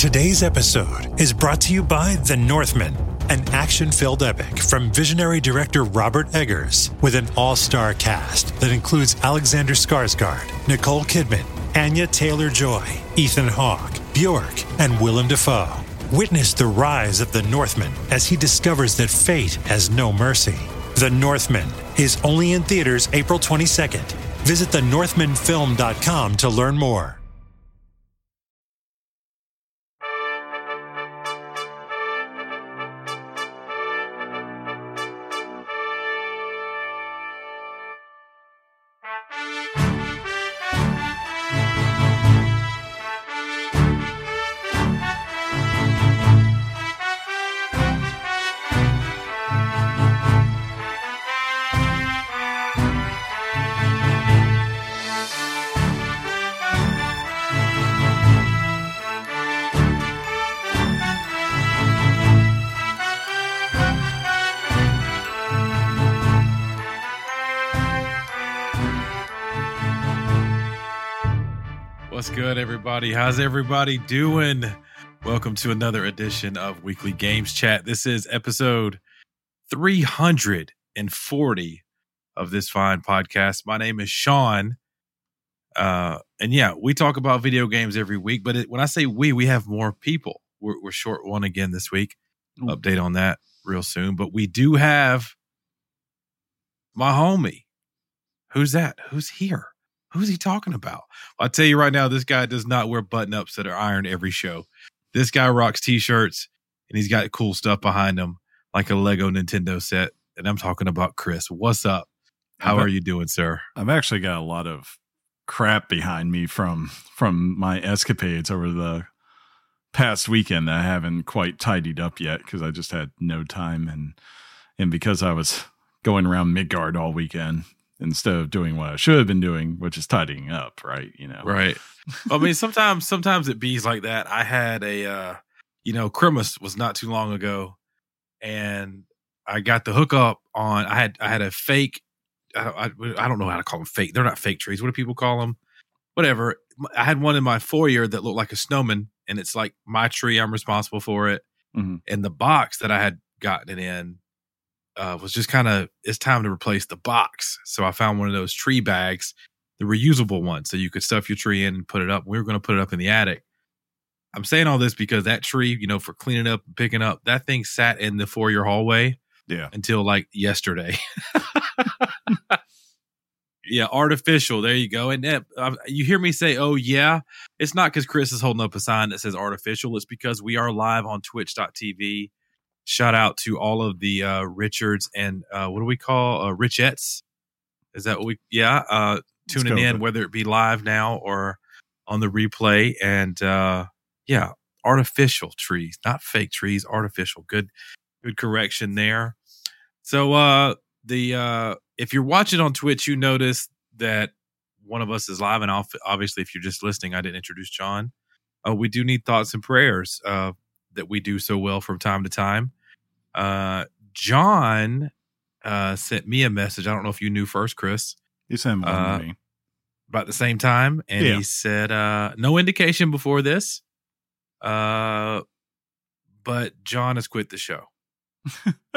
Today's episode is brought to you by The Northman, an action filled epic from visionary director Robert Eggers with an all star cast that includes Alexander Skarsgård, Nicole Kidman, Anya Taylor Joy, Ethan Hawke, Bjork, and Willem Dafoe. Witness the rise of the Northman as he discovers that fate has no mercy. The Northman is only in theaters April 22nd. Visit thenorthmanfilm.com to learn more. How's everybody doing? Welcome to another edition of Weekly Games Chat. This is episode 340 of this fine podcast. My name is Sean. Uh, and yeah, we talk about video games every week, but it, when I say we, we have more people. We're, we're short one again this week. Update on that real soon. But we do have my homie. Who's that? Who's here? Who's he talking about? I'll tell you right now, this guy does not wear button ups that are ironed every show. This guy rocks t shirts and he's got cool stuff behind him, like a Lego Nintendo set. And I'm talking about Chris. What's up? How are you doing, sir? I've actually got a lot of crap behind me from from my escapades over the past weekend that I haven't quite tidied up yet because I just had no time and and because I was going around Midgard all weekend instead of doing what I should have been doing, which is tidying up, right? You know, Right. I mean, sometimes sometimes it bees like that. I had a uh you know, Christmas was not too long ago and I got the hookup on I had I had a fake I, I, I don't know how to call them fake. They're not fake trees. What do people call them? Whatever. I had one in my foyer that looked like a snowman and it's like my tree. I'm responsible for it. Mhm. And the box that I had gotten it in uh, was just kind of it's time to replace the box. So I found one of those tree bags, the reusable one, so you could stuff your tree in and put it up. We were going to put it up in the attic. I'm saying all this because that tree, you know, for cleaning up and picking up, that thing sat in the foyer hallway Yeah. until like yesterday. yeah, artificial. There you go. And uh, you hear me say, "Oh yeah," it's not because Chris is holding up a sign that says artificial. It's because we are live on Twitch.tv. Shout out to all of the uh, Richards and uh, what do we call uh, Richettes? Is that what we? Yeah, uh, tuning in it. whether it be live now or on the replay. And uh, yeah, artificial trees, not fake trees, artificial. Good, good correction there. So uh the uh if you're watching on Twitch, you notice that one of us is live, and obviously, if you're just listening, I didn't introduce John. Uh, we do need thoughts and prayers uh, that we do so well from time to time. Uh, John uh, sent me a message. I don't know if you knew first, Chris, You sent one Uh, to me. about the same time, and Yeah. he said uh, no indication before this, uh, but John has quit the show.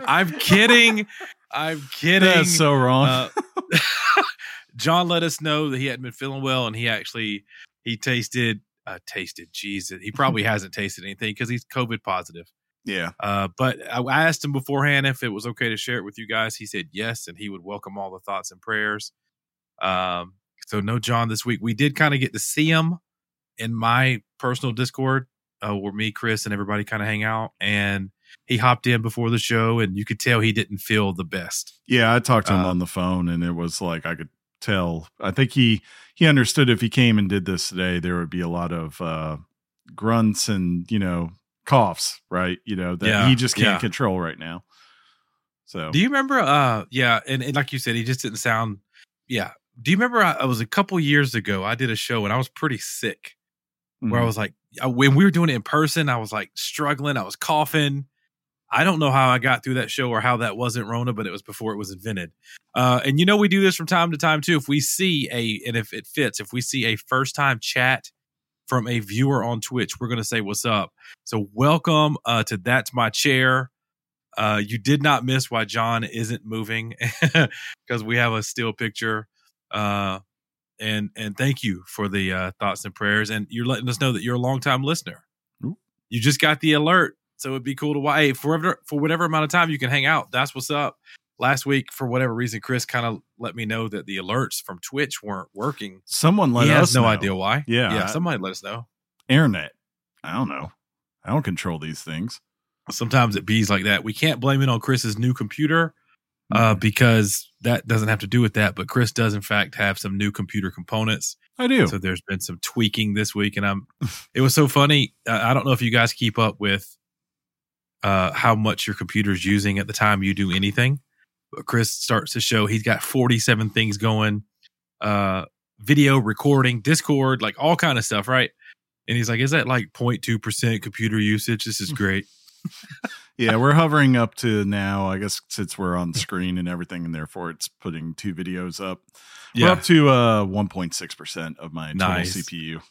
I'm kidding. I'm kidding. That's so wrong. Uh, John let us know that he hadn't been feeling well, and he actually he tasted uh, tasted. Jesus, he probably hasn't tasted anything because he's COVID positive. Yeah. Uh, but I, I asked him beforehand if it was okay to share it with you guys. He said yes, and he would welcome all the thoughts and prayers. Um, so no John this week. We did kind of get to see him in my personal Discord, uh, where me, Chris, and everybody kind of hang out, and he hopped in before the show, and you could tell he didn't feel the best. Yeah, I talked to him Uh, on the phone, and it was like I could tell. I think he he understood if he came and did this today, there would be a lot of uh, grunts and you know coughs, right? You know that Yeah, he just can't yeah. control right now. So Do you remember? Uh, yeah, and, and like you said, he just didn't sound. Yeah. Do you remember? I, I was a couple years ago. I did a show and I was pretty sick. Where I mhm. was like, I- when we were doing it in person, I was like struggling. I was coughing. I don't know how I got through that show or how that wasn't Rona, but it was before it was invented. Uh, and you know, we do this from time to time too. If we see a, and if it fits, if we see a first time chat from a viewer on Twitch. We're going to say what's up. So, welcome uh, to That's My Chair. Uh, you did not miss why John isn't moving because we have a still picture. Uh, and and thank you for the uh, thoughts and prayers. And you're letting us know that you're a longtime listener. Ooh. You just got the alert, so it'd be cool to why hey, for for whatever amount of time you can hang out. That's what's up. Last week, for whatever reason, Chris kind of let me know that the alerts from Twitch weren't working. Someone let he us has no know. idea why. Yeah, yeah. I- Somebody let us know. Internet. I don't know. I don't control these things. Sometimes it bees like that. We can't blame it on Chris's new computer uh, Mhm. because that doesn't have to do with that. But Chris does, in fact, have some new computer components. I do. So there's been some tweaking this week, and I'm. It was so funny. Uh, I don't know if you guys keep up with uh, how much your computer's using at the time you do anything. But Chris starts to show he's got 47 things going, uh, video recording, Discord, like all kind of stuff, right? And he's like, "Is that like 0.2 percent computer usage? This is great." yeah, we're hovering up to now. I guess since we're on screen and everything, and therefore it's putting two videos up. We're up to uh 1.6 percent of my total Nice. CPU.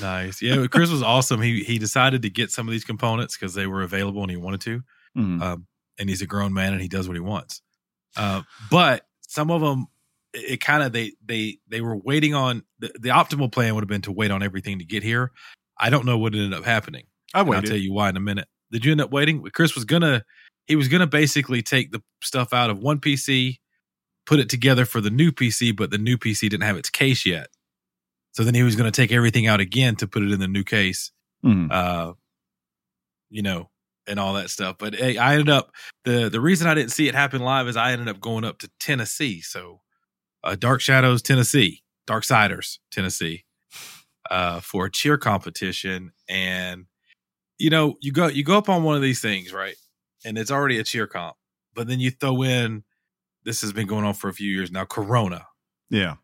nice. Yeah, Chris was awesome. He he decided to get some of these components because they were available and he wanted to. Mhm. um, and he's a grown man and he does what he wants. Uh, but some of them, it, it kind of they they they were waiting on the, the optimal plan would have been to wait on everything to get here. I don't know what ended up happening. I And I'll tell you why in a minute. Did you end up waiting? Chris was gonna he was gonna basically take the stuff out of one PC, put it together for the new PC, but the new PC didn't have its case yet. So then he was gonna take everything out again to put it in the new case Mhm. uh, you know, and all that stuff. But hey, I ended up the the reason I didn't see it happen live is I ended up going up to Tennessee. So, uh, Dark Shadows, Tennessee, Dark Siders, Tennessee, uh, for a cheer competition, and you know, you go you go up on one of these things, right? And it's already a cheer comp, but then you throw in this has been going on for a few years now, Corona, Yeah.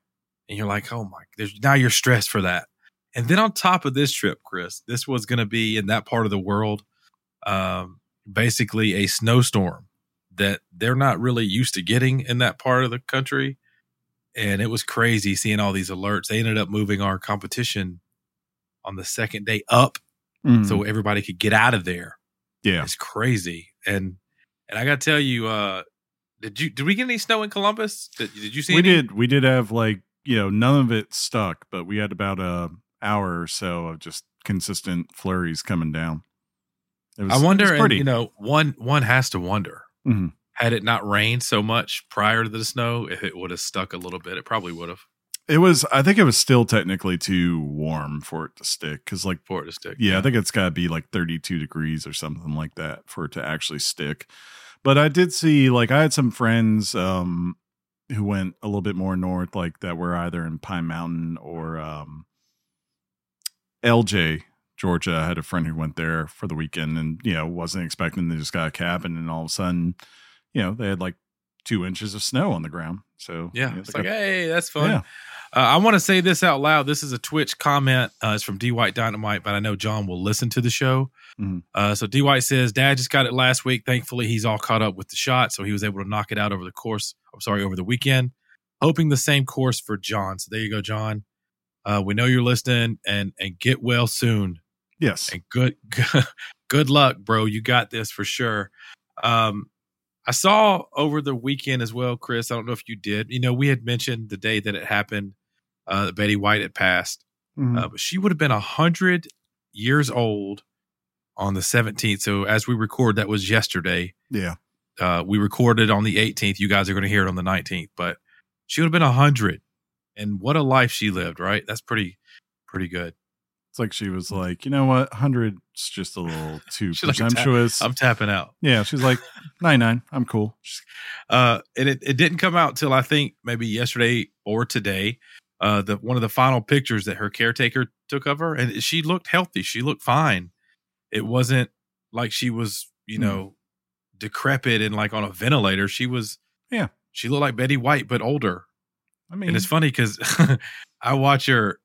and you're like, oh my, there's now you're stressed for that. And then on top of this trip, Chris, this was going to be in that part of the world, um, basically a snowstorm that they're not really used to getting in that part of the country. And it was crazy seeing all these alerts. They ended up moving our competition on the second day up Mhm. so everybody could get out of there. yeah. It's crazy. And and I got to tell you, uh, did you did we get any snow in Columbus? Did, did you see? We any? did. We did have like you know none of it stuck, but we had about a hour or so of just consistent flurries coming down. Was, I wonder, and, you know, one one has to wonder. Mhm. Had it not rained so much prior to the snow, if it would have stuck a little bit, it probably would have It was. I think it was still technically too warm for it to stick because, like, for it to stick. yeah, I think it's got to be like 32 degrees or something like that for it to actually stick. But I did see, like, I had some friends um, who went a little bit more north, like that were either in Pine Mountain or um, Ellijay, Georgia. I had a friend who went there for the weekend and, you know, wasn't expecting they just got a cabin and all of a sudden, you know, they had like two inches of snow on the ground. So, yeah. you know, It's they like, got- hey, that's fun. Yeah. Uh, I want to say this out loud. This is a Twitch comment. Uh, it's from D White Dynamite, but I know John will listen to the show. Mhm. Uh, so D White says, "Dad just got it last week. Thankfully, he's all caught up with the shot, so he was able to knock it out over the course. I'm sorry, over the weekend. Hoping the same course for John. So there you go, John. Uh, we know you're listening, and and get well soon. Yes. And good good luck, bro. You got this for sure. Um, I saw over the weekend as well, Chris. I don't know if you did. You know, we had mentioned the day that it happened, uh, that Betty White had passed, Mhm. uh, but she would have been a hundred years old on the 17th. So as we record, that was yesterday. yeah. Uh, we recorded on the 18th. You guys are going to hear it on the 19th, but she would have been a hundred. And what a life she lived, right? That's pretty, pretty good. It's like she was like, you know what, hundred's just a little too She's like, "I'm ta- presumptuous. I'm tapping out. yeah, she's like nine nine. I'm cool. Uh, and it, it didn't come out till I think maybe yesterday or today. Uh, the one of the final pictures that her caretaker took of her, and she looked healthy. She looked fine. It wasn't like she was, you Hmm. know, decrepit and like on a ventilator. She was, Yeah. she looked like Betty White but older. I mean, And it's funny because I watch her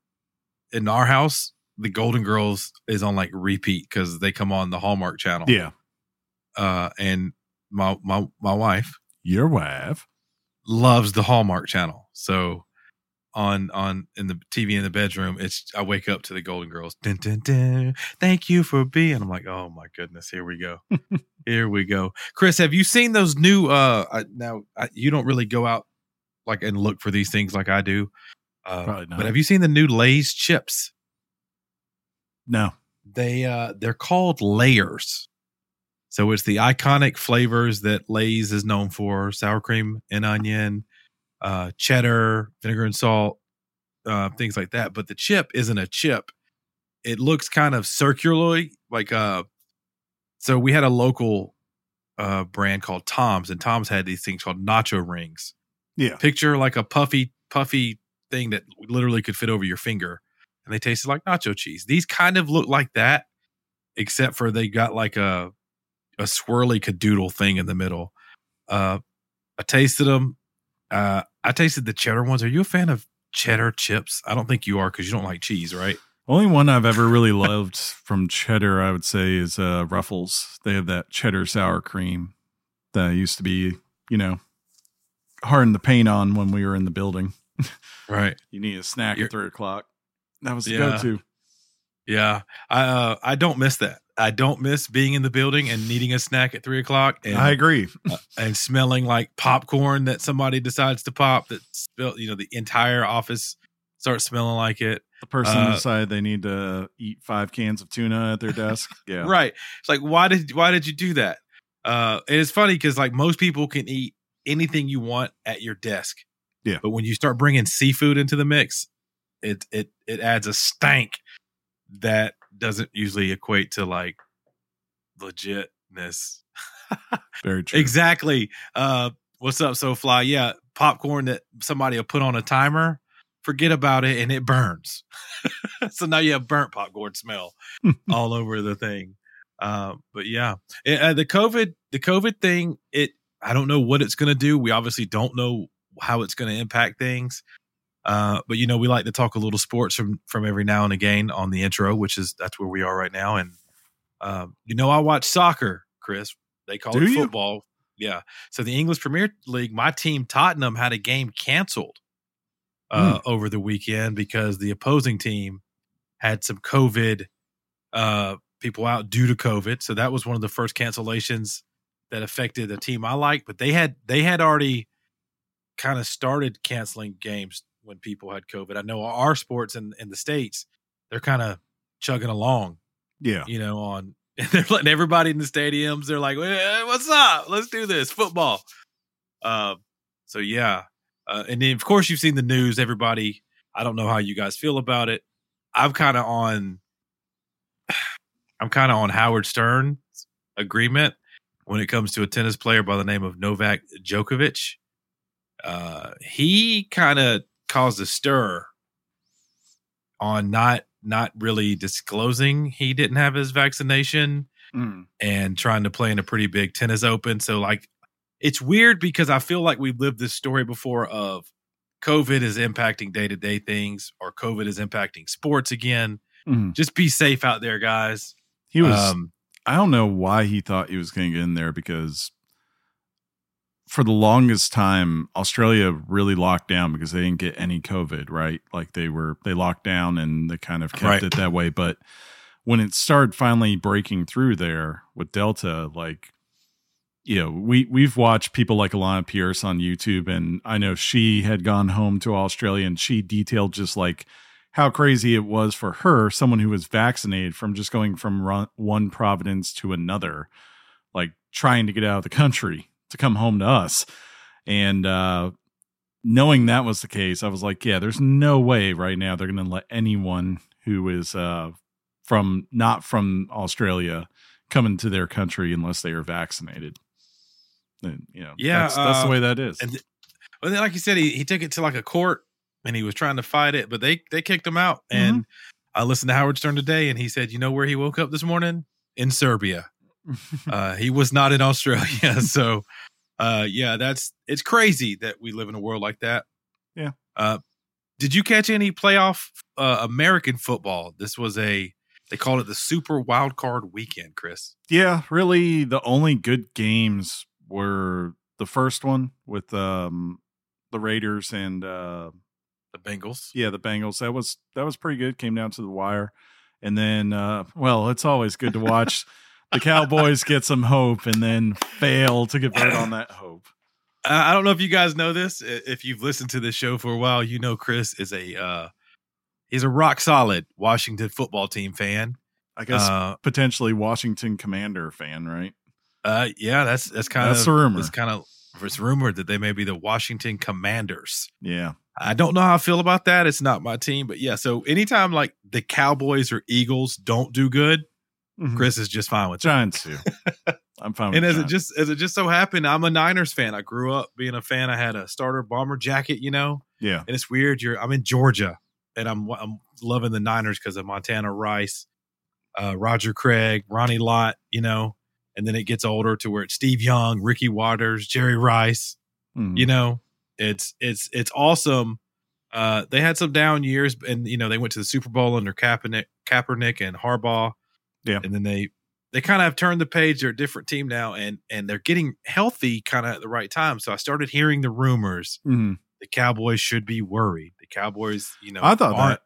in our house. The Golden Girls is on like repeat because they come on the Hallmark channel. yeah, Uh, and my my my wife your wife. loves the Hallmark channel. So on on in the TV in the bedroom, it's I wake up to the Golden Girls. Dun, dun, dun. Thank you for being. I'm like, oh my goodness, here we go, here we go. Chris, have you seen those new? uh I, Now I, you don't really go out like and look for these things like I do. Uh, Probably not. But have you seen the new Lay's chips? No. They uh they're called layers. So it's the iconic flavors that Lay's is known for: sour cream and onion, uh, cheddar, vinegar and salt, uh, things like that. But the chip isn't a chip. It looks kind of circularly like uh so we had a local uh brand called Tom's and Tom's had these things called nacho rings. Yeah. Picture like a puffy, puffy thing that literally could fit over your finger. And they tasted like nacho cheese. These kind of look like that, except for they got like a a swirly cadoodle thing in the middle. Uh I tasted them. Uh I tasted the cheddar ones. Are you a fan of cheddar chips? I don't think you are because you don't like cheese, right? Only one I've ever really loved from cheddar, I would say, is uh, Ruffles. They have that cheddar sour cream that used to be, you know, harden the paint on when we were in the building. Right. You need a snack You're- at three o'clock. That was the Yeah. go-to. Yeah. I uh I don't miss that. I don't miss being in the building and needing a snack at three o'clock. And I agree. and smelling like popcorn that somebody decides to pop that spill you know the entire office starts smelling like it The person Uh, decided they need to eat five cans of tuna at their desk. Yeah. right it's like why did why did you do that uh and it's funny because like most people can eat anything you want at your desk Yeah. but when you start bringing seafood into the mix it it it adds a stank that doesn't usually equate to like legitness Very true. Exactly. Uh, what's up, so fly? Yeah, popcorn that somebody will put on a timer. Forget about it, and it burns. so now you have burnt popcorn smell all over the thing. Uh, but yeah, It- uh, the COVID, the COVID thing. It. I don't know what it's going to do. We obviously don't know how it's going to impact things. Uh, but you know, we like to talk a little sports from from every now and again on the intro, which is that's where we are right now. And um, you know, I watch soccer, Chris. They call Do it you? football. Yeah. So the English Premier League, my team Tottenham had a game canceled uh, over the weekend because the opposing team had some COVID uh, people out due to COVID. So that was one of the first cancellations that affected the team I like. But they had they had already kind of started canceling games when people had COVID. I know our sports in in the states they're kind of chugging along Yeah. you know, on and they're letting everybody in the stadiums. They're like, "Eh, "What's up? Let's do this football." Uh, so yeah, uh, and then of course you've seen the news. Everybody, I don't know how you guys feel about it. I'm kind of on. I'm kind of on Howard Stern's agreement when it comes to a tennis player by the name of Novak Djokovic. Uh, he kind of caused a stir on not not really disclosing he didn't have his vaccination Mm. and trying to play in a pretty big tennis open. So like it's weird because I feel like we've lived this story before of COVID is impacting day to day things or COVID is impacting sports again. Mm. Just be safe out there, guys. He was. um, I don't know why he thought he was going to get in there because for the longest time, Australia really locked down because they didn't get any COVID, right? Like they were, they locked down and they kind of kept Right. it that way. But when it started finally breaking through there with Delta, like, you know, we, we've watched people like Alana Pierce on YouTube, and I know she had gone home to Australia and she detailed just like how crazy it was for her, someone who was vaccinated, from just going from ro- one province to another, like trying to get out of the country to come home to us. And uh, knowing that was the case, I was like, yeah, there's no way right now they're going to let anyone who is uh, from not from Australia come into their country unless they are vaccinated. And, you know, Yeah, that's, that's the uh, way that is. and Well, then, like you said, he, he took it to like a court and he was trying to fight it, but they they kicked him out. And I listened to Howard Stern today, and he said, "You know where he woke up this morning? In Serbia. Uh, he was not in Australia. so, uh, yeah, that's it's crazy that we live in a world like that. Yeah. Uh, did you catch any playoff uh, American football? This was a they called it the Super Wild Card Weekend, Chris. Yeah, really the only good games were the first one with um the Raiders and uh The Bengals. Yeah, the Bengals. That was that was pretty good. Came down to the wire, and then uh, well, it's always good to watch the Cowboys get some hope and then fail to get convert on that hope. I don't know if you guys know this. If you've listened to this show for a while, you know Chris is a uh, he's a rock solid Washington football team fan. I guess uh, potentially Washington Commander fan, right? Uh, yeah, that's that's kind that's of the rumor. It's kind of it's rumored that they may be the Washington Commanders. Yeah, I don't know how I feel about that. It's not my team, but yeah. So anytime like the Cowboys or Eagles don't do good, mm-hmm. Chris is just fine with Giants too. I'm fine. With it. And as Giants. it just as it just so happened, I'm a Niners fan. I grew up being a fan. I had a starter bomber jacket, you know. Yeah, and it's weird. You're I'm in Georgia, and I'm I'm loving the Niners because of Montana Rice, uh, Roger Craig, Ronnie Lott, you know. And then it gets older to where it's Steve Young, Ricky Watters, Jerry Rice. Mm-hmm. You know, it's it's it's awesome. Uh, they had some down years, and you know they went to the Super Bowl under Kaepernick, Kaepernick and Harbaugh. Yeah, and then they they kind of have turned the page. They're a different team now, and and they're getting healthy kind of at the right time. So I started hearing the rumors. Mm-hmm. The Cowboys should be worried. The Cowboys, you know, I thought that.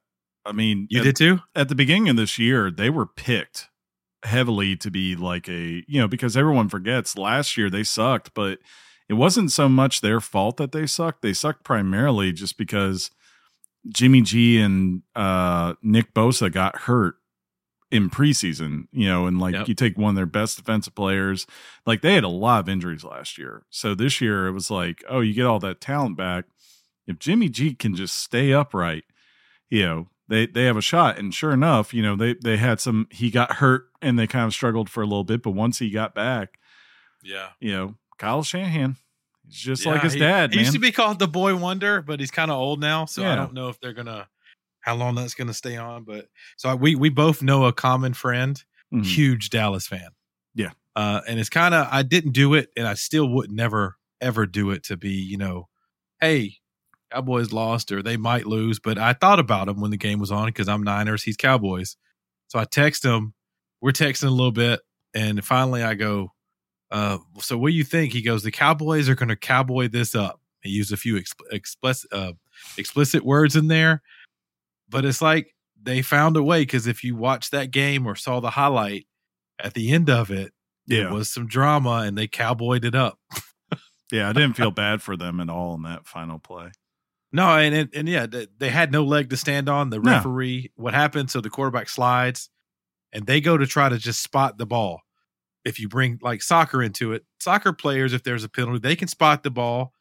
I mean, you at, did too. At the beginning of this year, they were picked heavily to be like a you know because everyone forgets last year they sucked, but it wasn't so much their fault that they sucked. They sucked primarily just because Jimmy G and uh, Nick Bosa got hurt in preseason, you know, and like Yep. you take one of their best defensive players, like they had a lot of injuries last year. So this year it was like, oh, you get all that talent back. If Jimmy G can just stay upright, you know, they they have a shot. And sure enough, you know, they they had some he got hurt and they kind of struggled for a little bit, but once he got back, Yeah, you know, Kyle Shanahan, he's just Yeah, like his he- dad, He man. used to be called the Boy Wonder, but he's kind of old now, so Yeah. I don't know if they're gonna how long that's gonna stay on. But so I, we we both know a common friend, Mhm. huge Dallas fan. Yeah. uh, and it's kind of I didn't do it, and I still would never ever do it to be you know, hey. Cowboys lost, or they might lose, but I thought about him when the game was on because I'm Niners, he's Cowboys. So I text him. We're texting a little bit, and finally I go, uh, so what do you think? He goes, the Cowboys are going to cowboy this up. He used a few expl- explicit, uh, explicit words in there, but it's like they found a way because if you watched that game or saw the highlight at the end of it, Yeah. it was some drama and they cowboyed it up. yeah, I didn't feel bad for them at all in that final play. No, and and, and yeah, they, they had no leg to stand on. The No. referee, what happened? So the quarterback slides, and they go to try to just spot the ball. If you bring like soccer into it, soccer players, if there's a penalty, they can spot the ball.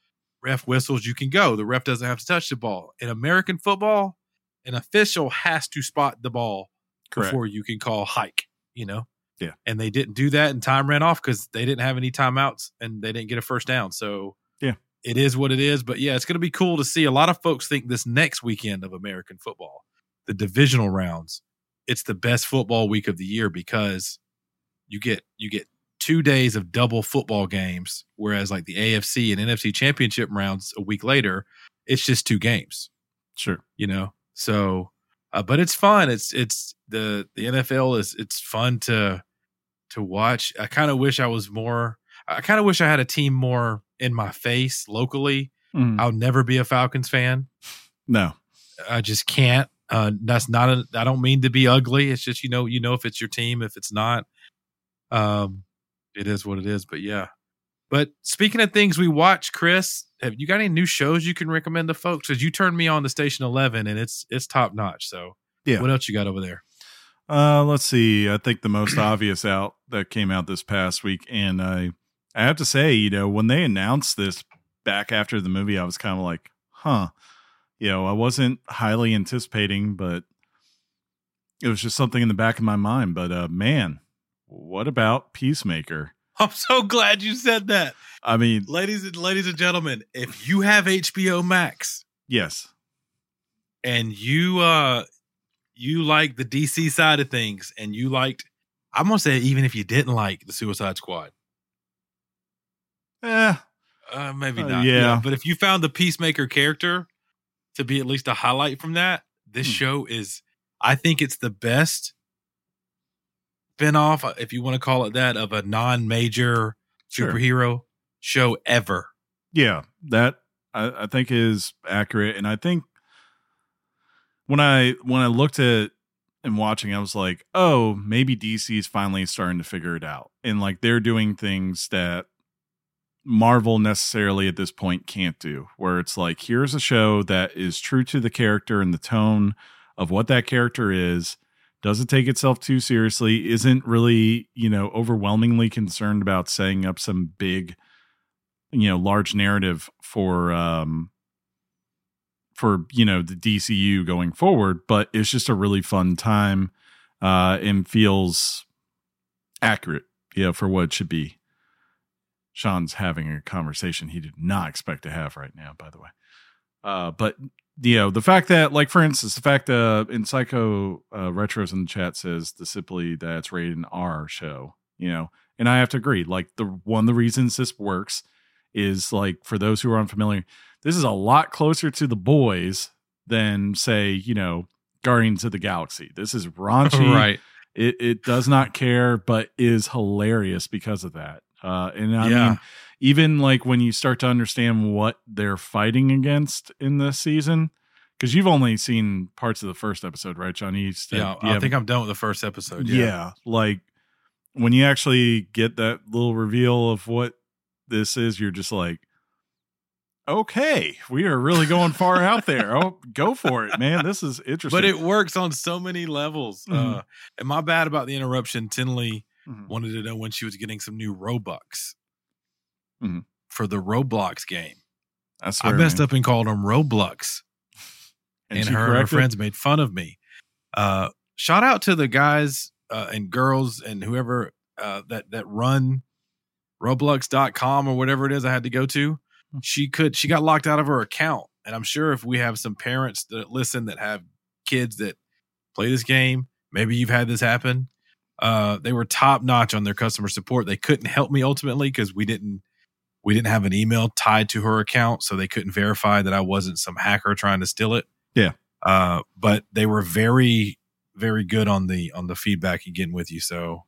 Ref whistles, you can go. The ref doesn't have to touch the ball. In American football, an official has to spot the ball Correct. before you can call hike. You know. Yeah. And they didn't do that, and time ran off because they didn't have any timeouts and they didn't get a first down. So Yeah. it is what it is. But yeah, it's going to be cool to see. A lot of folks think this next weekend of American football, the divisional rounds, it's the best football week of the year because you get you get two days of double football games, whereas like the AFC and NFC championship rounds a week later, it's just two games Sure. you know so uh, but it's fun. It's it's the the nfl is it's fun to to watch. I kind of wish i was more i kind of wish i had a team more in my face locally. Mhm. i'll never be a falcons fan. No. i just can't. Uh that's not a i don't mean to be ugly. It's just you know you know if it's your team if it's not um it is what it is. But yeah but speaking of things we watch chris have you got any new shows you can recommend to folks because you turned me on to station 11 and it's it's top notch so Yeah. what else you got over there Uh, let's see. I think the most obvious out that came out this past week, and I, I have to say, you know, when they announced this back after the movie, I was kind of like, huh, you know, I wasn't highly anticipating, but it was just something in the back of my mind. But uh, man, what about Peacemaker? i'm so glad you said that I mean, ladies and ladies and gentlemen if you have hbo max yes, and you uh you like the DC side of things and you liked I'm gonna say even if you didn't like the Suicide Squad, eh, uh, maybe Uh, not. yeah. But if you found the Peacemaker character to be at least a highlight from that, this Hmm. show is I think it's the best spinoff, uh, if you want to call it that, of a non-major Sure. superhero show ever. yeah, that I, I think is accurate, and I think when I when I looked at and watching, I was like, oh, maybe DC is finally starting to figure it out, and like they're doing things that Marvel necessarily at this point can't do, where it's like, here's a show that is true to the character and the tone of what that character is, doesn't take itself too seriously, isn't really, you know, overwhelmingly concerned about setting up some big, you know, large narrative for, um, for, you know, the DCU going forward, but it's just a really fun time, uh, and feels accurate, you know, for what it should be. Sean's having a conversation he did not expect to have right now, by the way. Uh, but you know, the fact that, like, for instance, the fact that in Psycho uh, Retros in the chat says the simply that it's rated an R show, you know, and I have to agree. Like, the one of the reasons this works is like for those who are unfamiliar, this is a lot closer to the boys than say, you know, Guardians of the Galaxy. This is raunchy, right. It it does not care, but is hilarious because of that. Uh, and I Yeah. mean, even like when you start to understand what they're fighting against in this season, because you've only seen parts of the first episode, right, Johnny? Yeah, I think I'm done with the first episode. yeah. Yeah. like when you actually get that little reveal of what this is, you're just like, okay, we are really going far out there. Oh, go for it, man. This is interesting. But it works on so many levels. Mhm. Uh, and my bad about the interruption. Tinley Mhm. wanted to know when she was getting some new Robux Mhm. for the Roblox game. I, swear, I messed man. up and called them Roblox. and, she her, and her friends made fun of me. Uh, shout out to the guys uh, and girls and whoever uh, that that run Roblox.com or whatever it is I had to go to. Hmm. She could she got locked out of her account, and I'm sure if we have some parents that listen that have kids that play this game, maybe you've had this happen. Uh, they were top notch on their customer support. They couldn't help me ultimately because we didn't we didn't have an email tied to her account, so they couldn't verify that I wasn't some hacker trying to steal it. Yeah. Uh, but they were very, very good on the on the feedback and getting with you. So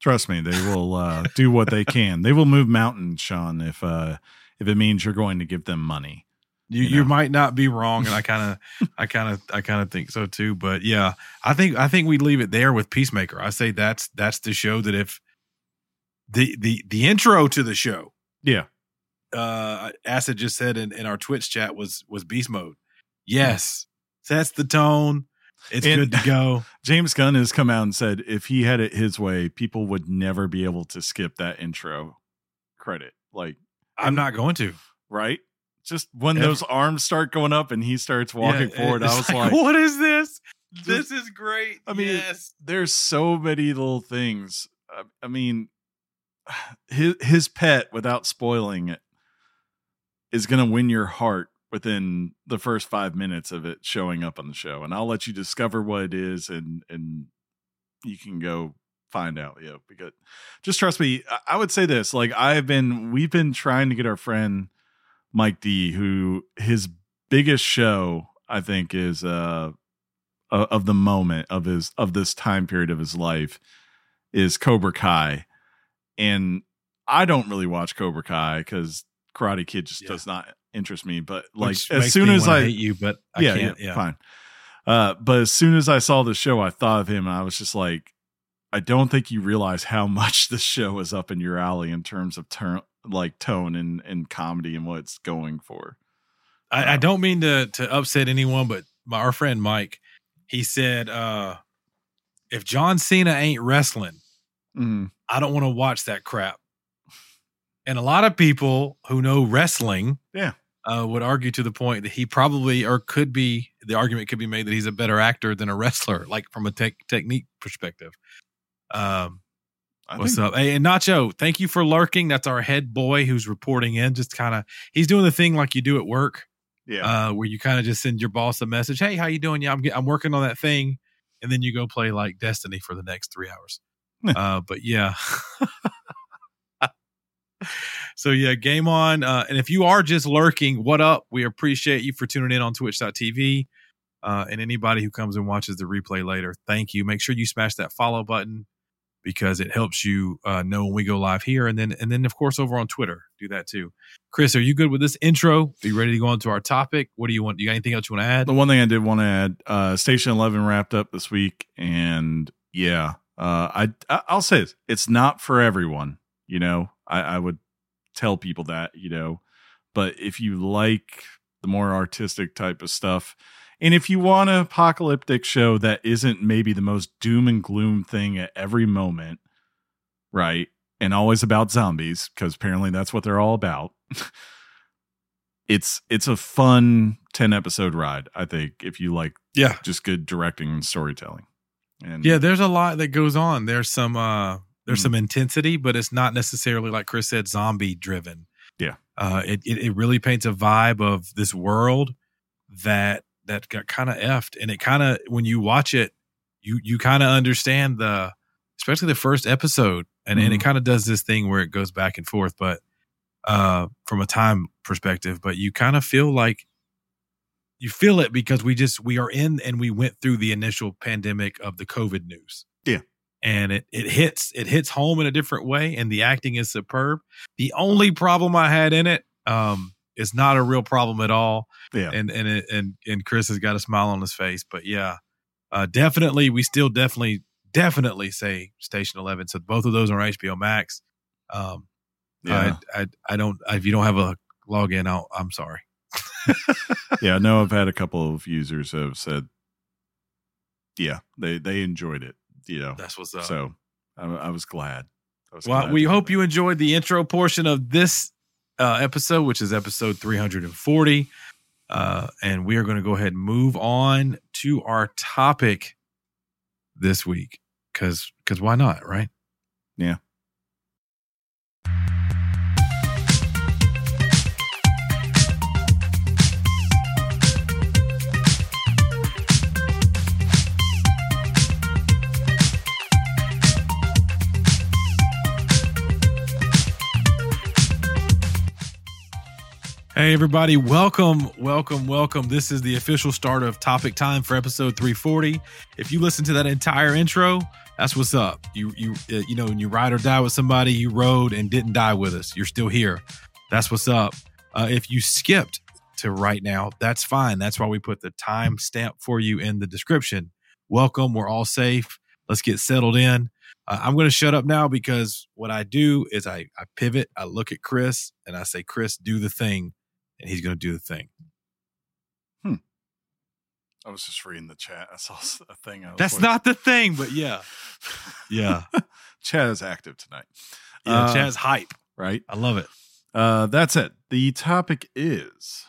Trust me, they will uh, do what they can. They will move mountains, Sean, if uh, if it means you're going to give them money. you, You you might not be wrong, and I kind of, I kind of, I kind of think so too. But yeah, I think I think we leave it there with Peacemaker. I say that's that's the show that if the the the intro to the show, Yeah, uh, Acid just said in, in our Twitch chat was was beast mode. Yes, sets the tone. It's And- good to go. James Gunn has come out and said if he had it his way, people would never be able to skip that intro credit. Like, I'm not going to. right? Just when Ev- those arms start going up and he starts walking Yeah, forward, I was like, "What is this? Just- this is great." I mean, yes. there's so many little things. I, I mean, his his pet, without spoiling it, is going to win your heart within the first five minutes of it showing up on the show, and I'll let you discover what it is, and and you can go find out. Yeah, because just trust me. I, I would say this: like I've been, we've been trying to get our friend Mike D, who his biggest show, I think, is uh of the moment of his of this time period of his life is Cobra Kai, and I don't really watch Cobra Kai because Karate Kid just Yeah. does not interest me. But like Which as soon as I hate you, but I yeah, can't. yeah, Yeah, fine. Uh, but as soon as I saw the show, I thought of him, and I was just like, I don't think you realize how much the show is up in your alley in terms of turn like tone and and comedy and what it's going for. I, I don't mean to to upset anyone, but my our friend Mike, he said, uh, if John Cena ain't wrestling, Mm, I don't want to watch that crap. And a lot of people who know wrestling, Yeah. uh, would argue to the point that he probably or could be the argument could be made that he's a better actor than a wrestler, like from a tech technique perspective. Um, I What's think- up? Hey, and Nacho, thank you for lurking. That's our head boy who's reporting in. Just kind of, he's doing the thing like you do at work, Yeah, uh, where you kind of just send your boss a message. Hey, how you doing? Yeah, I'm I'm working on that thing, and then you go play like Destiny for the next three hours. uh, but yeah. so yeah, game on. Uh, and if you are just lurking, what up? We appreciate you for tuning in on Twitch.tv. Uh, and anybody who comes and watches the replay later, thank you. Make sure you smash that follow button because it helps you uh, know when we go live here, and then and then of course over on Twitter, do that too. Chris, are you good with this intro? Are you ready to go on to our topic? What do you want? Do you got anything else you want to add? The one thing I did want to add, uh, Station Eleven wrapped up this week, and yeah, uh, I I'll say this, it's not for everyone. You know, I, I would tell people that. You know, but if you like the more artistic type of stuff, and if you want an apocalyptic show that isn't maybe the most doom and gloom thing at every moment, right? And always about zombies, because apparently that's what they're all about. it's it's a fun 10 episode ride, I think, if you like yeah, just good directing and storytelling. And yeah. There's a lot that goes on. There's some uh there's Mhm. some intensity, but it's not necessarily like Chris said, zombie driven. Yeah. Uh, it, it it really paints a vibe of this world that that got kind of effed, and it kind of when you watch it, you you kind of understand the, especially the first episode, and and it kind of does this thing where it goes back and forth, but uh, from a time perspective, but you kind of feel like you feel it because we just we are in and we went through the initial pandemic of the COVID news. Yeah. And it it hits it hits home in a different way and the acting is superb. The only problem I had in it um is not a real problem at all. yeah. And and it, and and Chris has got a smile on his face, but yeah. Uh definitely we still definitely definitely say Station 11. So both of those are on HBO Max. Um yeah. I, I I don't if you don't have a login, I'll, I'm sorry. Yeah, I know I've had a couple of users have said, yeah, they they enjoyed it. You know, That's what's up. so I, I was glad. I was Well, glad we hope that. you enjoyed the intro portion of this uh, episode, which is episode 340. Uh, and we are going to go ahead and move on to our topic this week. Cause, cause why not? Right. Yeah. Hey, everybody. Welcome, welcome, welcome. This is the official start of topic time for episode 340. If you listen to that entire intro, that's what's up. You, you, uh, you know, when you ride or die with somebody, you rode and didn't die with us. You're still here. That's what's up. Uh, if you skipped to right now, that's fine. That's why we put the time stamp for you in the description. Welcome. We're all safe. Let's get settled in. Uh, I'm going to shut up now because what I do is I, I pivot, I look at Chris, and I say, Chris, do the thing. And he's going to do the thing. Hmm. I was just reading the chat. I saw s- a thing. I was That's like- not the thing, but yeah. Yeah. Chat is active tonight. Yeah. Uh, Chaz hype. Right. I love it. Uh, that's it. The topic is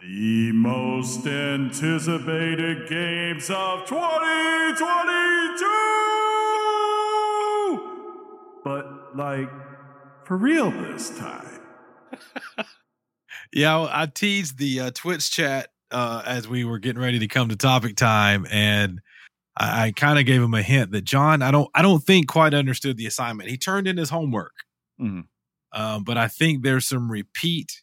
the most anticipated games of 2022, but like for real this time. Yeah. I teased the uh, Twitch chat uh, as we were getting ready to come to topic time. And I, I kind of gave him a hint that John, I don't, I don't think quite understood the assignment. He turned in his homework. Mhm. Um, but I think there's some repeat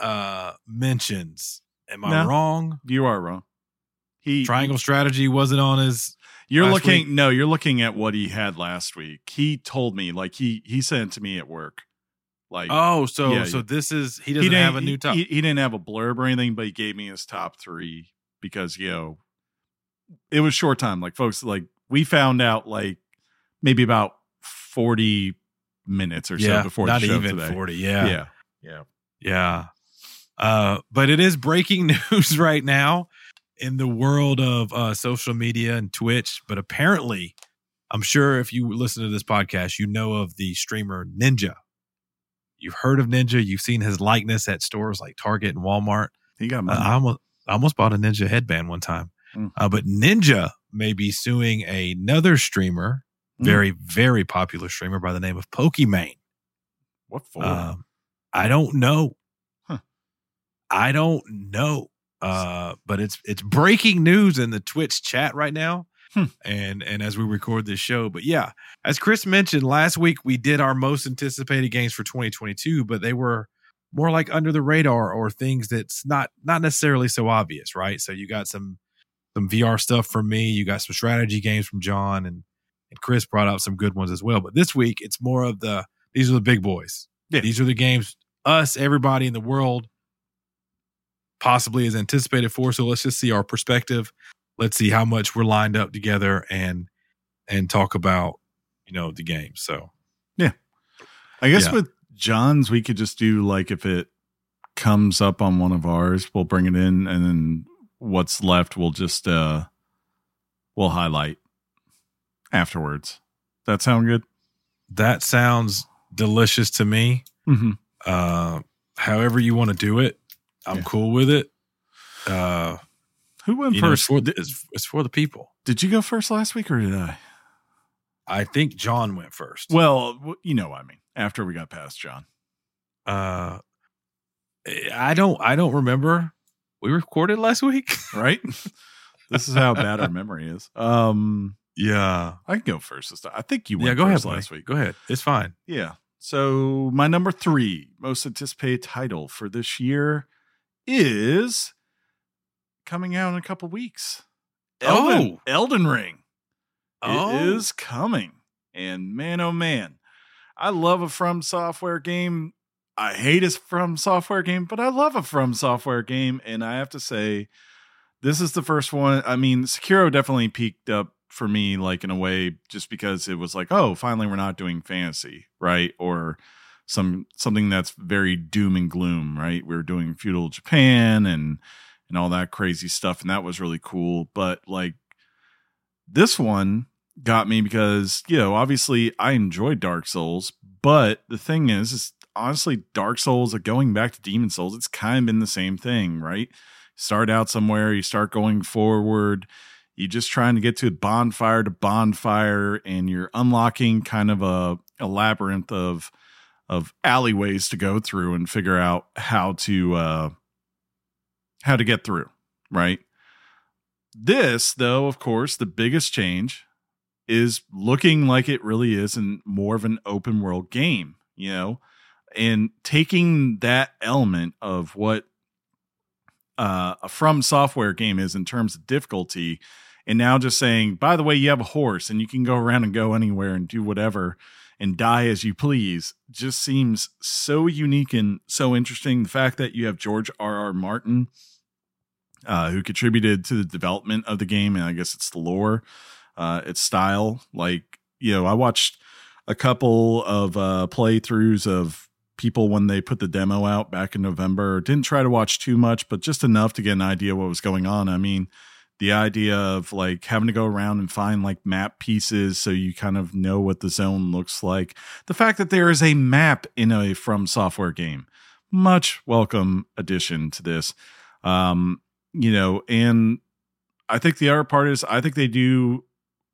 uh, mentions. Am I No. wrong? You are wrong. He Triangle strategy wasn't on his. You're last looking week? no, you're looking at what he had last week. He told me like he he sent it to me at work. Like Oh, so Yeah, so this is he he doesn't didn't have a new top. He, he didn't have a blurb or anything, but he gave me his top three because you know it was short time. Like folks, like we found out like maybe about forty minutes or yeah, so before not the show even today. forty. Yeah, yeah, yeah. yeah. Uh, but it is breaking news right now in the world of uh, social media and Twitch. But apparently, I'm sure if you listen to this podcast, you know of the streamer Ninja. You've heard of Ninja. You've seen his likeness at stores like Target and Walmart. He got Uh. I almost I almost bought a Ninja headband one time. Mm. Uh, but Ninja may be suing another streamer, Mm. very very popular streamer by the name of Pokimane. what for? Um, I don't know. Huh. I don't know. Uh, but it's it's breaking news in the Twitch chat right now. Hmm. And and as we record this show, but yeah, as Chris mentioned last week, we did our most anticipated games for 2022, but they were more like under the radar or things that's not not necessarily so obvious, right? So you got some some VR stuff from me. You got some strategy games from John, and and Chris brought out some good ones as well. But this week, it's more of the these are the big boys. Yeah. These are the games us, everybody in the world, possibly is anticipated for. So let's just see our perspective. Let's see how much we're lined up together and and talk about you know the game. So yeah, I guess Yeah. with John's, we could just do like if it comes up on one of ours, we'll bring it in, and then what's left, we'll just uh we'll highlight afterwards. That sound good? that sounds delicious to me. Mm-hmm. Uh, however you want to do it, I'm Yeah. cool with it. Uh, Who went you know, it's first? for, did, it's, it's for the people. did you go first last week, or did I? I think John went first. Well, you know what I mean. After we got past John, Uh, I don't. I don't remember. We recorded last week. right? this is how bad our memory is. Um, Yeah. I can go first this time. I think you went Yeah. Go ahead. first last week. Go ahead. It's fine. Yeah. So my number three most anticipated title for this year is coming out in a couple weeks. Elden, Oh. Elden Ring. Oh. It is coming. And man, oh man, I love a From Software game. I hate a From Software game, but I love a From Software game. And I have to say, this is the first one. I mean, Sekiro definitely peaked up for me, like in a way, just because it was like, oh, finally we're not doing fantasy, right? Or some something that's very doom and gloom, right? We were doing feudal Japan and and all that crazy stuff, and that was really cool. But like this one got me because you know obviously I enjoy Dark Souls, but the thing is, is honestly Dark Souls, are going back to Demon Souls, it's kind of been the same thing, right? Start out somewhere, you start going forward, you're just trying to get to bonfire to bonfire, and you're unlocking kind of a, a labyrinth of of alleyways to go through and figure out how to uh how to get through, right? This, though, of course, the biggest change is looking like it really is in more of an open world game, you know, and taking that element of what uh, a from software game is in terms of difficulty, and now just saying, by the way, you have a horse and you can go around and go anywhere and do whatever and die as you please, just seems so unique and so interesting. The fact that you have George R. R. Martin uh, who contributed to the development of the game, and I guess it's the lore, uh, its style. Like, you know, I watched a couple of uh, playthroughs of people when they put the demo out back in November. Didn't try to watch too much, but just enough to get an idea what was going on. I mean, the idea of like having to go around and find like map pieces so you kind of know what the zone looks like. The fact that there is a map in a from software game, much welcome addition to this. Um, you know, and I think the other part is I think they do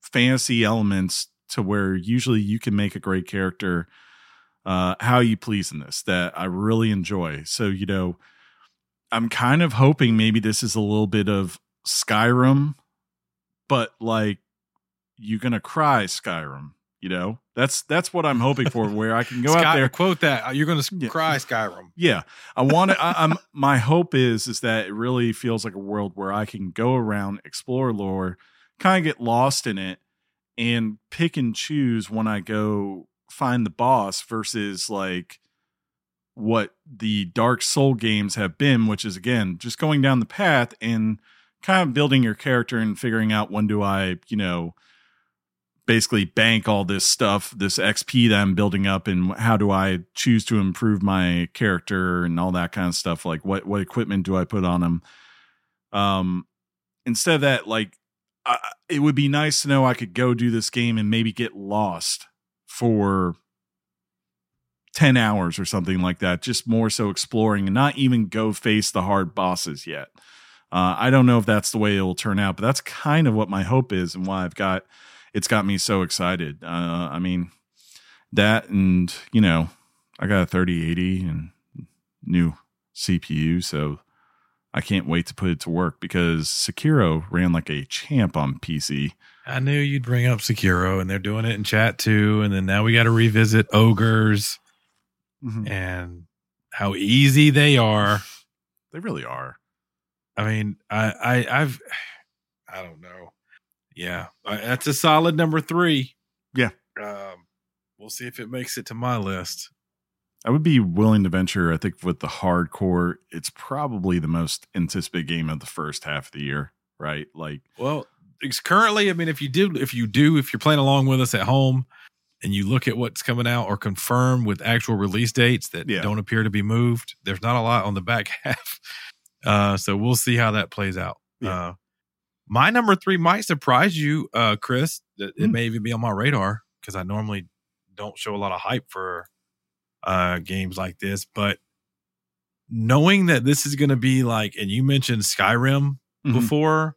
fantasy elements to where usually you can make a great character uh how you please in this that I really enjoy. So, you know, I'm kind of hoping maybe this is a little bit of Skyrim, but like you're gonna cry Skyrim, you know? That's that's what I'm hoping for, where I can go Sky, out there Quote that. Uh, you're going to Yeah. cry Skyrim. yeah i want to i'm my hope is is that it really feels like a world where i can go around explore lore kind of get lost in it and pick and choose when i go find the boss versus like what the dark soul games have been which is again just going down the path and kind of building your character and figuring out when do i you know basically bank all this stuff, this XP that I'm building up, and how do I choose to improve my character and all that kind of stuff. Like what what equipment do I put on them? Um, instead of that, like I, it would be nice to know I could go do this game and maybe get lost for 10 hours or something like that, just more so exploring and not even go face the hard bosses yet. Uh, I don't know if that's the way it will turn out, but that's kind of what my hope is and why I've got it's got me so excited. Uh, I mean, that and, you know, I got a 3080 and new CPU, so I can't wait to put it to work because Sekiro ran like a champ on PC. I knew you'd bring up Sekiro, and they're doing it in chat too. And then now we got to revisit ogres and how easy they are. They really are. I mean, I, I I've I don't know. Yeah, that's a solid number three. Yeah. Um, we'll see if it makes it to my list. I would be willing to venture. I think with the hardcore, it's probably the most anticipated game of the first half of the year, right? Like, well, it's currently. I mean, if you do, if you do, if you're playing along with us at home, and you look at what's coming out or confirm with actual release dates that yeah. don't appear to be moved, there's not a lot on the back half. Uh, so we'll see how that plays out. Yeah. Uh, my number three might surprise you, uh, Chris. It, mm. may even be on my radar because I normally don't show a lot of hype for uh, games like this. But knowing that this is going to be like, and you mentioned Skyrim mm-hmm. before,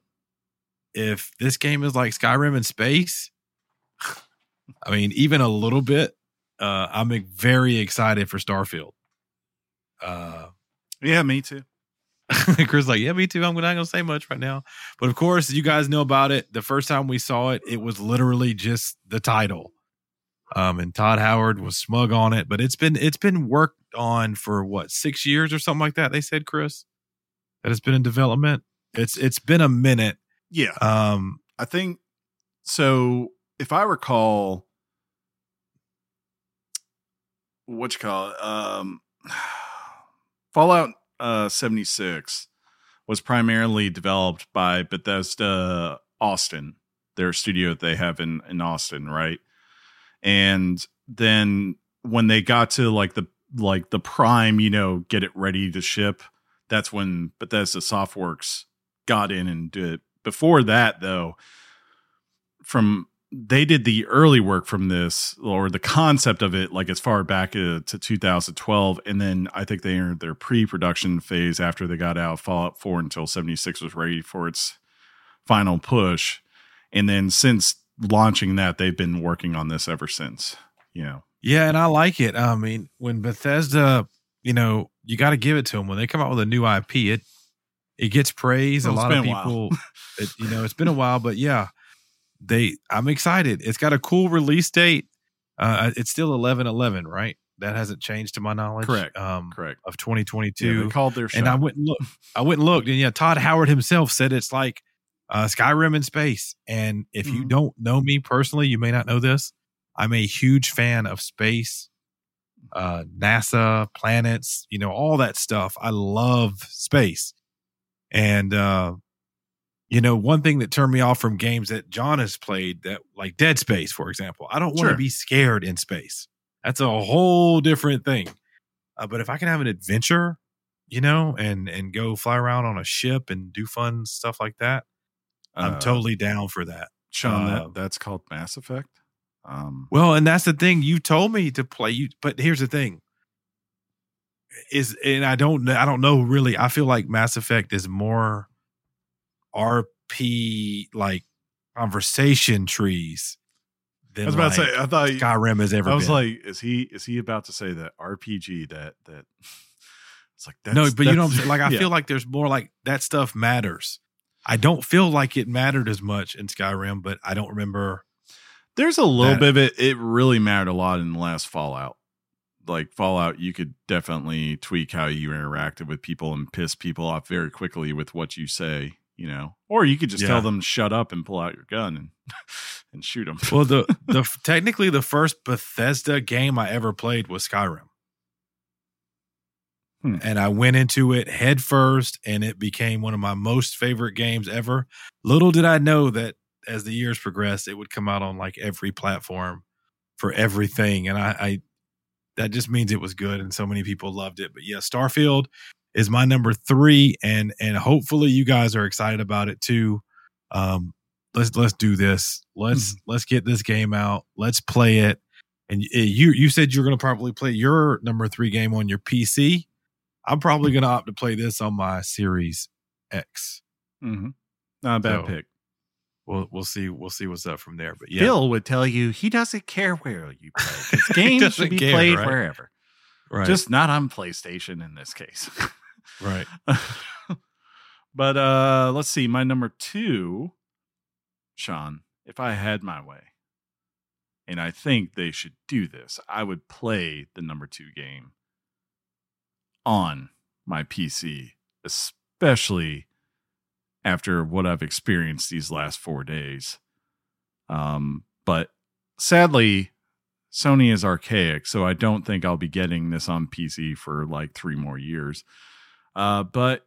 if this game is like Skyrim in space, I mean, even a little bit, uh, I'm very excited for Starfield. Uh, yeah, me too. Chris like, yeah, me too. I'm not gonna say much right now, but of course, you guys know about it. The first time we saw it, it was literally just the title, um, and Todd Howard was smug on it. But it's been it's been worked on for what six years or something like that. They said, Chris, that it's been in development. It's it's been a minute. Yeah. Um, I think so. If I recall, what you call it, um, Fallout uh, 76 was primarily developed by Bethesda Austin, their studio that they have in, in Austin, right? And then when they got to like the like the prime, you know, get it ready to ship, that's when Bethesda Softworks got in and did it. Before that, though, from they did the early work from this or the concept of it like as far back uh, to 2012 and then i think they entered their pre-production phase after they got out fallout 4 until 76 was ready for its final push. And then since launching that they've been working on this ever since you know. Yeah and i like it. I mean when bethesda you know you got to give it to them when they come out with a new ip it it gets praise well, a lot of people it, you know it's been a while but yeah they I'm excited. It's got a cool release date. Uh, it's still 11 11, right? That hasn't changed to my knowledge. Correct. Um, Correct. Of 2022. Yeah, they called their shot. And I went and looked. I went and looked, and yeah, Todd Howard himself said it's like uh, Skyrim in space. And if mm-hmm. you don't know me personally, you may not know this. I'm a huge fan of space, uh, NASA, planets, you know, all that stuff. I love space. And uh, you know, one thing that turned me off from games that John has played, that like Dead Space, for example, I don't want to sure. be scared in space. That's a whole different thing. Uh, but if I can have an adventure, you know, and and go fly around on a ship and do fun stuff like that, I'm uh, totally down for that. Sean, uh, that, that's called Mass Effect. Um, well, and that's the thing you told me to play. You, but here's the thing: is and I don't I don't know really. I feel like Mass Effect is more RP like conversation trees. I was about like to say, I thought Skyrim has ever. I was been. like, is he is he about to say that RPG that that? It's like that's, no, but you know, what I'm saying? like I yeah. feel like there's more like that stuff matters. I don't feel like it mattered as much in Skyrim, but I don't remember. There's a little that. bit of it. It really mattered a lot in the last Fallout. Like Fallout, you could definitely tweak how you interacted with people and piss people off very quickly with what you say you know, or you could just yeah. tell them shut up and pull out your gun and and shoot them. well, the the technically the first Bethesda game I ever played was Skyrim. Hmm. And I went into it head first, and it became one of my most favorite games ever. Little did I know that as the years progressed, it would come out on like every platform for everything. And I, I that just means it was good, and so many people loved it. But yeah, Starfield is my number three, and and hopefully you guys are excited about it too. Um, let's let's do this. Let's mm-hmm. let's get this game out. Let's play it. And you you said you're going to probably play your number three game on your PC. I'm probably going to opt to play this on my Series X. Mm-hmm. Not a bad so, pick. We'll we'll see we'll see what's up from there. But yeah, Phil would tell you he doesn't care where you play. His games should be care, played right? wherever. Right. Just not on PlayStation in this case. Right. but uh let's see. My number two, Sean, if I had my way, and I think they should do this, I would play the number two game on my PC, especially after what I've experienced these last four days. Um, but sadly, Sony is archaic, so I don't think I'll be getting this on PC for like three more years. Uh, but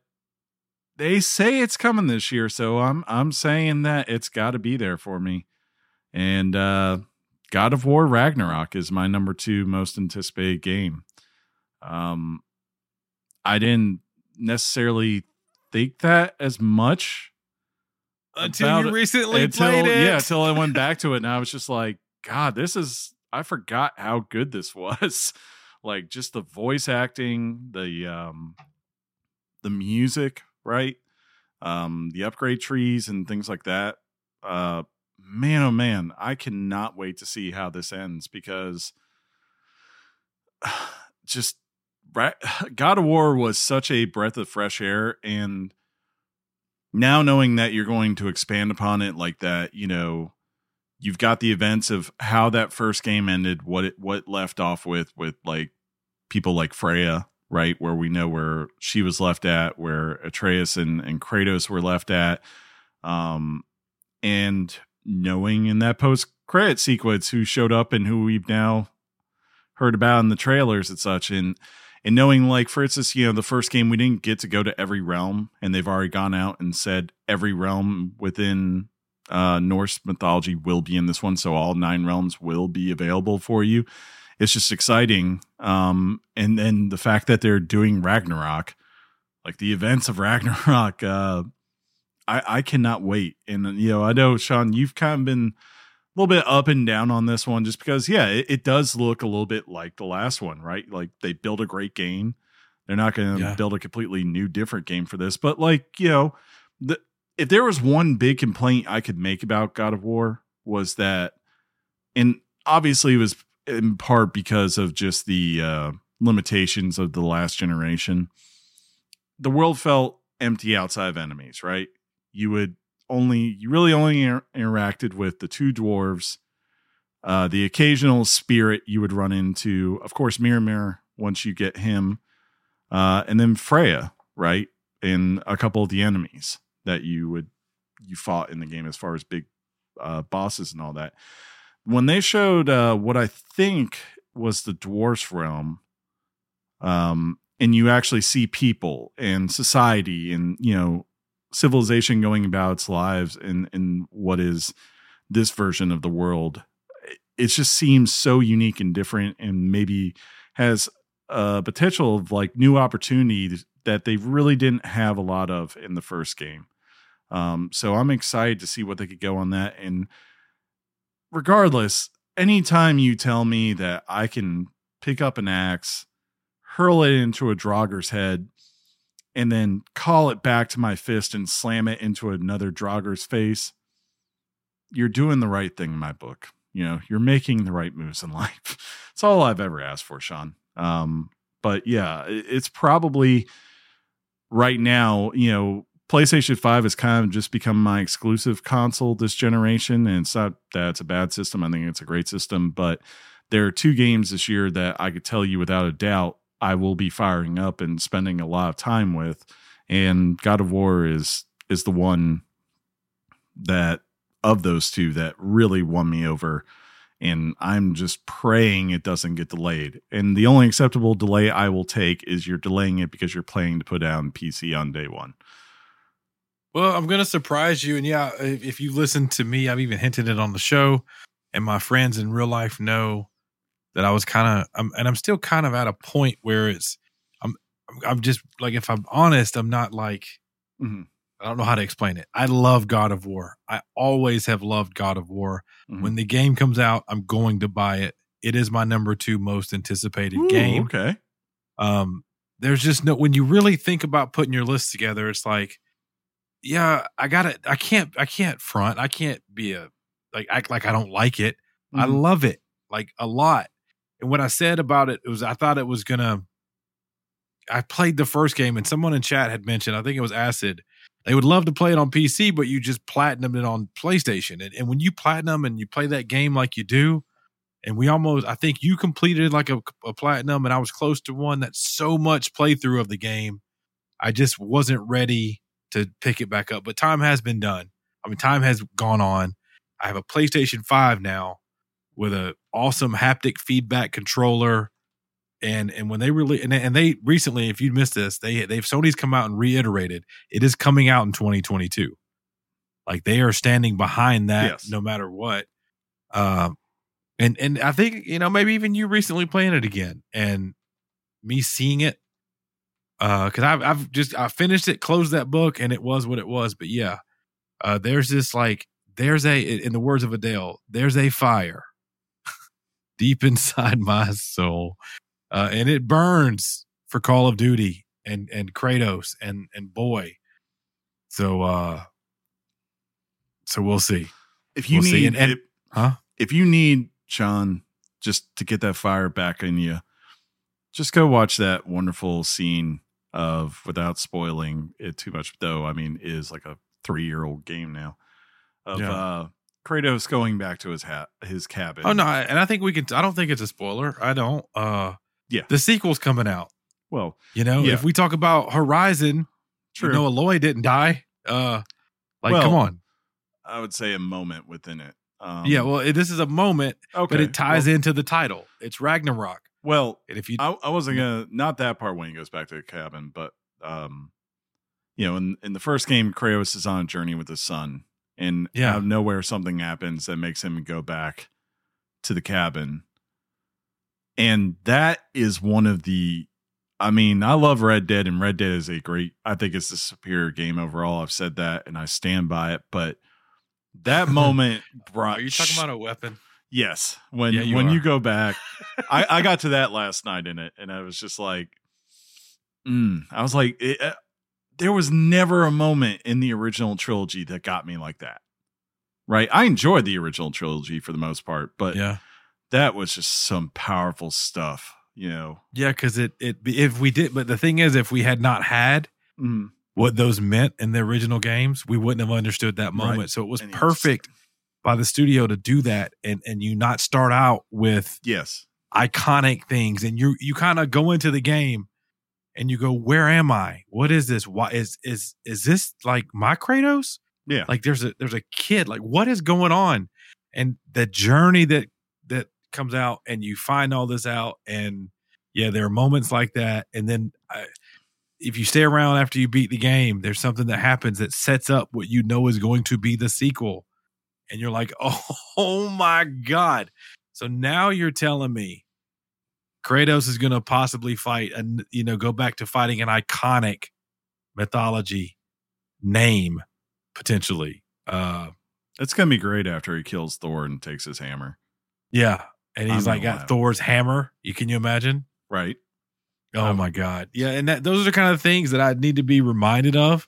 they say it's coming this year, so I'm I'm saying that it's got to be there for me. And uh, God of War Ragnarok is my number two most anticipated game. Um, I didn't necessarily think that as much until you recently until, played it. Yeah, until I went back to it, and I was just like, God, this is. I forgot how good this was. like just the voice acting, the um, the music, right? Um, the upgrade trees and things like that. Uh, man, oh man, I cannot wait to see how this ends because just God of War was such a breath of fresh air and now knowing that you're going to expand upon it like that, you know, you've got the events of how that first game ended, what it what left off with with like people like Freya, right, where we know where she was left at, where Atreus and and Kratos were left at, um, and knowing in that post credit sequence who showed up and who we've now heard about in the trailers and such, and and knowing like for instance you know the first game we didn't get to go to every realm and they've already gone out and said every realm within uh norse mythology will be in this one so all nine realms will be available for you. It's just exciting um and then the fact that they're doing ragnarok like the events of ragnarok uh i i cannot wait. And you know i know sean you've kind of been a little bit up and down on this one just because yeah it, it, does look a little bit like the last one right? Like they build a great game. They're not going to yeah. build a completely new different game for this but like you know the, if there was one big complaint i could make about god of war was that and obviously it was in part because of just the uh, limitations of the last generation the world felt empty outside of enemies right? You would only you really only inter- interacted with the two dwarves, uh, the occasional spirit you would run into, of course, Mimir once you get him, uh, and then Freya, right, and a couple of the enemies that you would you fought in the game as far as big uh, bosses and all that. When they showed uh, what I think was the dwarfs realm, um, and you actually see people and society and you know civilization going about its lives in in what is this version of the world it just seems so unique and different and maybe has a potential of like new opportunities that they really didn't have a lot of in the first game um, so i'm excited to see what they could go on that and regardless anytime you tell me that i can pick up an axe hurl it into a Draugr's head and then call it back to my fist and slam it into another Draugr's face, you're doing the right thing in my book. You know, you're making the right moves in life. It's all I've ever asked for, Sean. Um, but yeah, it's probably right now, you know, PlayStation 5 has kind of just become my exclusive console this generation. And it's not that it's a bad system. I think it's a great system. But there are two games this year that I could tell you without a doubt I will be firing up and spending a lot of time with. And God of War is is the one that of those two that really won me over. And I'm just praying it doesn't get delayed. And the only acceptable delay I will take is you're delaying it because you're planning to put down PC on day one. Well, I'm going to surprise you. And yeah, if you listen to me, I've even hinted it on the show, and my friends in real life know that I was kind of, and I'm still kind of at a point where it's, I'm, I'm just like, if I'm honest, I'm not like, mm-hmm. I don't know how to explain it. I love God of War. I always have loved God of War. Mm-hmm. When the game comes out, I'm going to buy it. It is my number two most anticipated Ooh, game. Okay. Um, there's just no when you really think about putting your list together, it's like, yeah, I gotta I can't I can't front. I can't be a like act like I don't like it. Mm-hmm. I love it like a lot. And what I said about it, it was I thought it was gonna. I played the first game, and someone in chat had mentioned, I think it was Acid. They would love to play it on PC, but you just platinum it on PlayStation. And, and when you platinum and you play that game like you do, and we almost, I think you completed like a, a platinum, and I was close to one. That's so much playthrough of the game. I just wasn't ready to pick it back up. But time has been done. I mean, time has gone on. I have a PlayStation 5 now with a awesome haptic feedback controller. And and when they really and, and they recently, if you missed this, they they've Sony's come out and reiterated it is coming out in 2022. Like they are standing behind that Yes. no matter what. Um and and I think, you know, maybe even you recently playing it again and me seeing it uh because I've I've just I finished it, closed that book, and it was what it was. But yeah, uh there's this like there's a in the words of Adele, there's a fire deep inside my soul, uh, and it burns for Call of Duty and and Kratos and and boy, so uh, so we'll see. If you We'll see. need, And- and- if, Huh? if you need Sean just to get that fire back in you, just go watch that wonderful scene of without spoiling it too much. Though I mean, it is like a three year old game now of Yeah. uh Kratos going back to his hat his cabin. Oh no, I- and I think we can. I don't think it's a spoiler. I don't. Uh, Yeah. the sequel's coming out. Well, You know, Yeah. if we talk about Horizon, true. you know, Aloy didn't die. Uh, like, Well, come on. I would say a moment within it. Um, yeah, well, it, this is a moment, okay, but it ties well, into the title. It's Ragnarok, Well, and if you, I, I wasn't gonna not that part when he goes back to the cabin, but um, you know, in in the first game, Kratos is on a journey with his son, and Yeah. out of nowhere something happens that makes him go back to the cabin, and that is one of the. I mean, I love Red Dead, and Red Dead is a great. I think it's the superior game overall. I've said that, and I stand by it. But that moment brought. are you talking about a weapon? Yes, when Yeah, you when are. you go back, I, I got to that last night in it, and I was just like, mm, I was like, it, uh, there was never a moment in the original trilogy that got me like that. Right, I enjoyed the original trilogy for the most part, but yeah, that was just some powerful stuff. You know, yeah, because it it if we did, but the thing is, if we had not had mm, what those meant in the original games, we wouldn't have understood that Right. moment. So it was And perfect by the studio to do that, and and you not start out with yes, iconic things and you you kind of go into the game and you go where am i? What is this? Why is is is this like my kratos? Yeah, like there's a there's a kid like what is going on? And the journey that comes out and you find all this out and yeah there are moments like that and then I, if you stay around after you beat the game there's something that happens that sets up what you know is going to be the sequel and you're like oh, my god so now you're telling me Kratos is going to possibly fight and you know go back to fighting an iconic mythology name potentially. Uh it's gonna be great after he kills Thor and takes his hammer. yeah, and he's I'm like got. Thor's hammer. You can you imagine? Right, Oh Um, my god. Yeah, and that those are the kind of things that I need to be reminded of.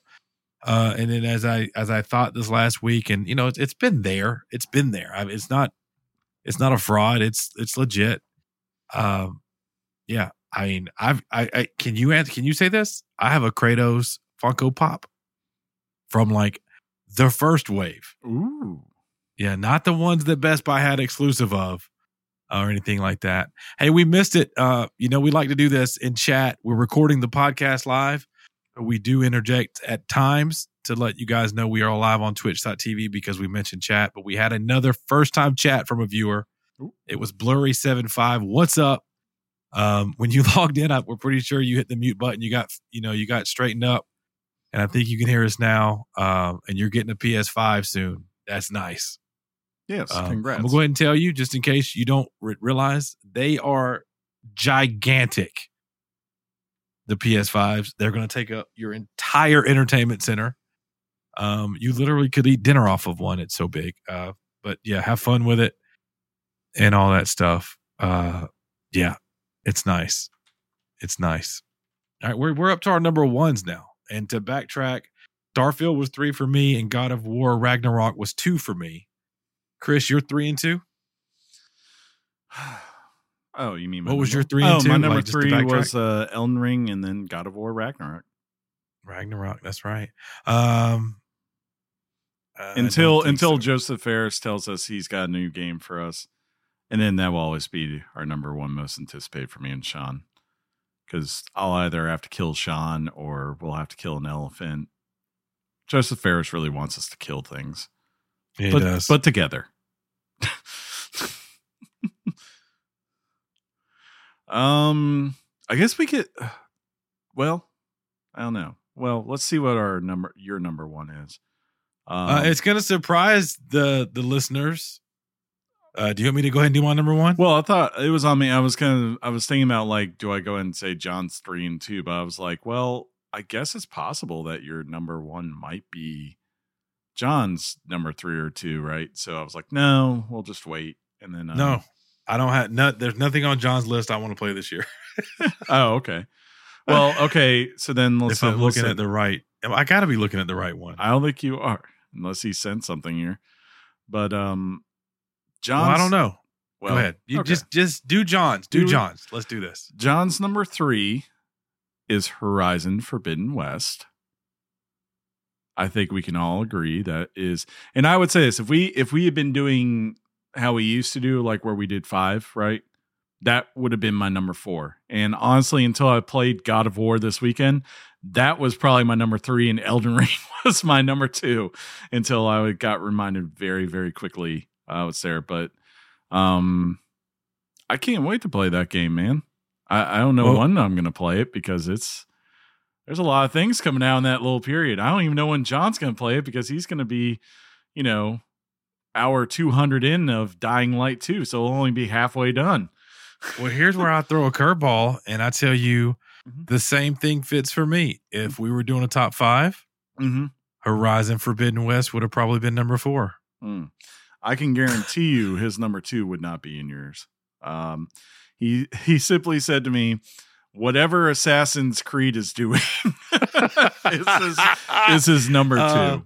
Uh and then as I as I thought this last week and you know it's, it's been there. It's been there. I mean, it's not it's not a fraud. It's it's legit. Um yeah, I mean, I've I, I can you answer can you say this? I have a Kratos Funko Pop from like the first wave. ooh, Yeah, not the ones that Best Buy had exclusive of or anything like that. Hey, we missed it. Uh, you know, we like to do this in chat. We're recording the podcast live, but we do interject at times to let you guys know we are live on twitch.tv because we mentioned chat, but we had another first time chat from a viewer. It was blurry75. What's up? Um, when you logged in, I, we're pretty sure you hit the mute button. You got, you know, you got straightened up and I think you can hear us now. Um, and you're getting a PS5 soon. That's nice. Yes, Um, congrats. I'm gonna go ahead and tell you, just in case you don't re- realize, they are gigantic. The PS5s, they're going to take up your entire entertainment center. Um, you literally could eat dinner off of one. It's so big. Uh, but yeah, have fun with it and all that stuff. Uh, yeah, it's nice. It's nice. All right, we're we're up to our number ones now. And to backtrack, Starfield was three for me, and God of War Ragnarok was two for me. Chris, you're three and two. Oh, you mean What was your three and oh, two? My number Like, three was uh, Elden Ring, and then God of War Ragnarok. Ragnarok. That's right. Um, I until until so. Josef Fares tells us he's got a new game for us, and then that will always be our number one most anticipated for me and Sean, because I'll either have to kill Sean or we'll have to kill an elephant, Josef Fares really wants us to kill things, He but does. but together. um, I guess we could. Well, I don't know. Well, let's see what our number, your number one is. Um, uh, it's to surprise the the listeners. Uh, do you want me to go ahead and do my number one? Well, I thought it was on me. I was kind of, I was thinking about like, do I go ahead and say John's three too? But I was like, well, I guess it's possible that your number one might be John's number three or two, right? So I was like, no, we'll just wait. And then, um, no, I don't have. No, there's nothing on John's list I want to play this year. oh, okay. Well, okay. So then let's. if I'm looking at the right, I got to be looking at the right one. I don't think you are, unless he sent something here. But um, John, Well, I don't know. Well, Go ahead. You okay. just just do John's. Do Do- John's. Let's do this. John's number three is Horizon Forbidden West. I think we can all agree that is, and I would say this: if we if we had been doing how we used to do, like where we did five, right, that would have been my number four. And honestly, until I played God of War this weekend, that was probably my number three, and Elden Ring was my number two. Until I got reminded very very quickly I was there, but um, I can't wait to play that game, man. I, I don't know Well- when I'm going to play it because it's there's a lot of things coming out in that little period. I don't even know when John's going to play it because he's going to be, you know, hour 200 in of Dying Light 2, so it'll only be halfway done. Well, here's where I throw a curveball, and I tell you, Mhm. the same thing fits for me. If we were doing a top five, Mm-hmm. Horizon Forbidden West would have probably been number four. Mm. I can guarantee you his number two would not be in yours. Um, he he simply said to me, "Whatever Assassin's Creed is doing is, his, is his number two. Uh,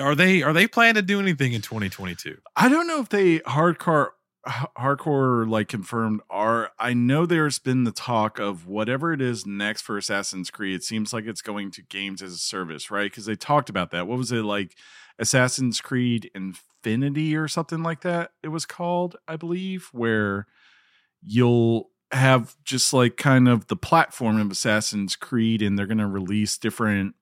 Are they are they planning to do anything in 2022? I don't know if they hardcore hardcore like confirmed are I know there's been the talk of whatever it is next for Assassin's Creed it seems like it's going to games as a service right because they talked about that what was it like Assassin's Creed Infinity or something like that it was called I believe where you'll have just like kind of the platform of Assassin's Creed and they're going to release different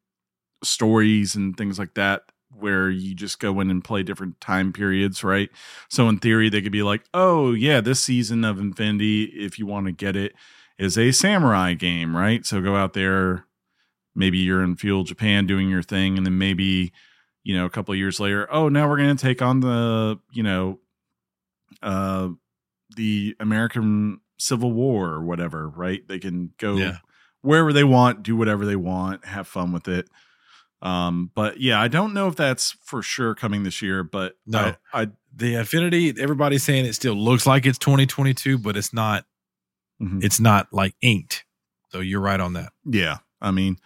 stories and things like that where you just go in and play different time periods, right? So in theory, they could be like, oh yeah, this season of Infinity, if you want to get it, is a samurai game, right? So go out there, maybe you're in feudal Japan doing your thing, and then maybe you know a couple of years later, oh now we're going to take on the you know uh the American Civil War or whatever, right? They can go Yeah. wherever they want, do whatever they want, have fun with it. Um, but yeah, I don't know if that's for sure coming this year, but No. I, I The Infinity, everybody's saying it still looks like it's 2022, but it's not. Mhm. It's not like inked. So you're right on that. yeah, I mean,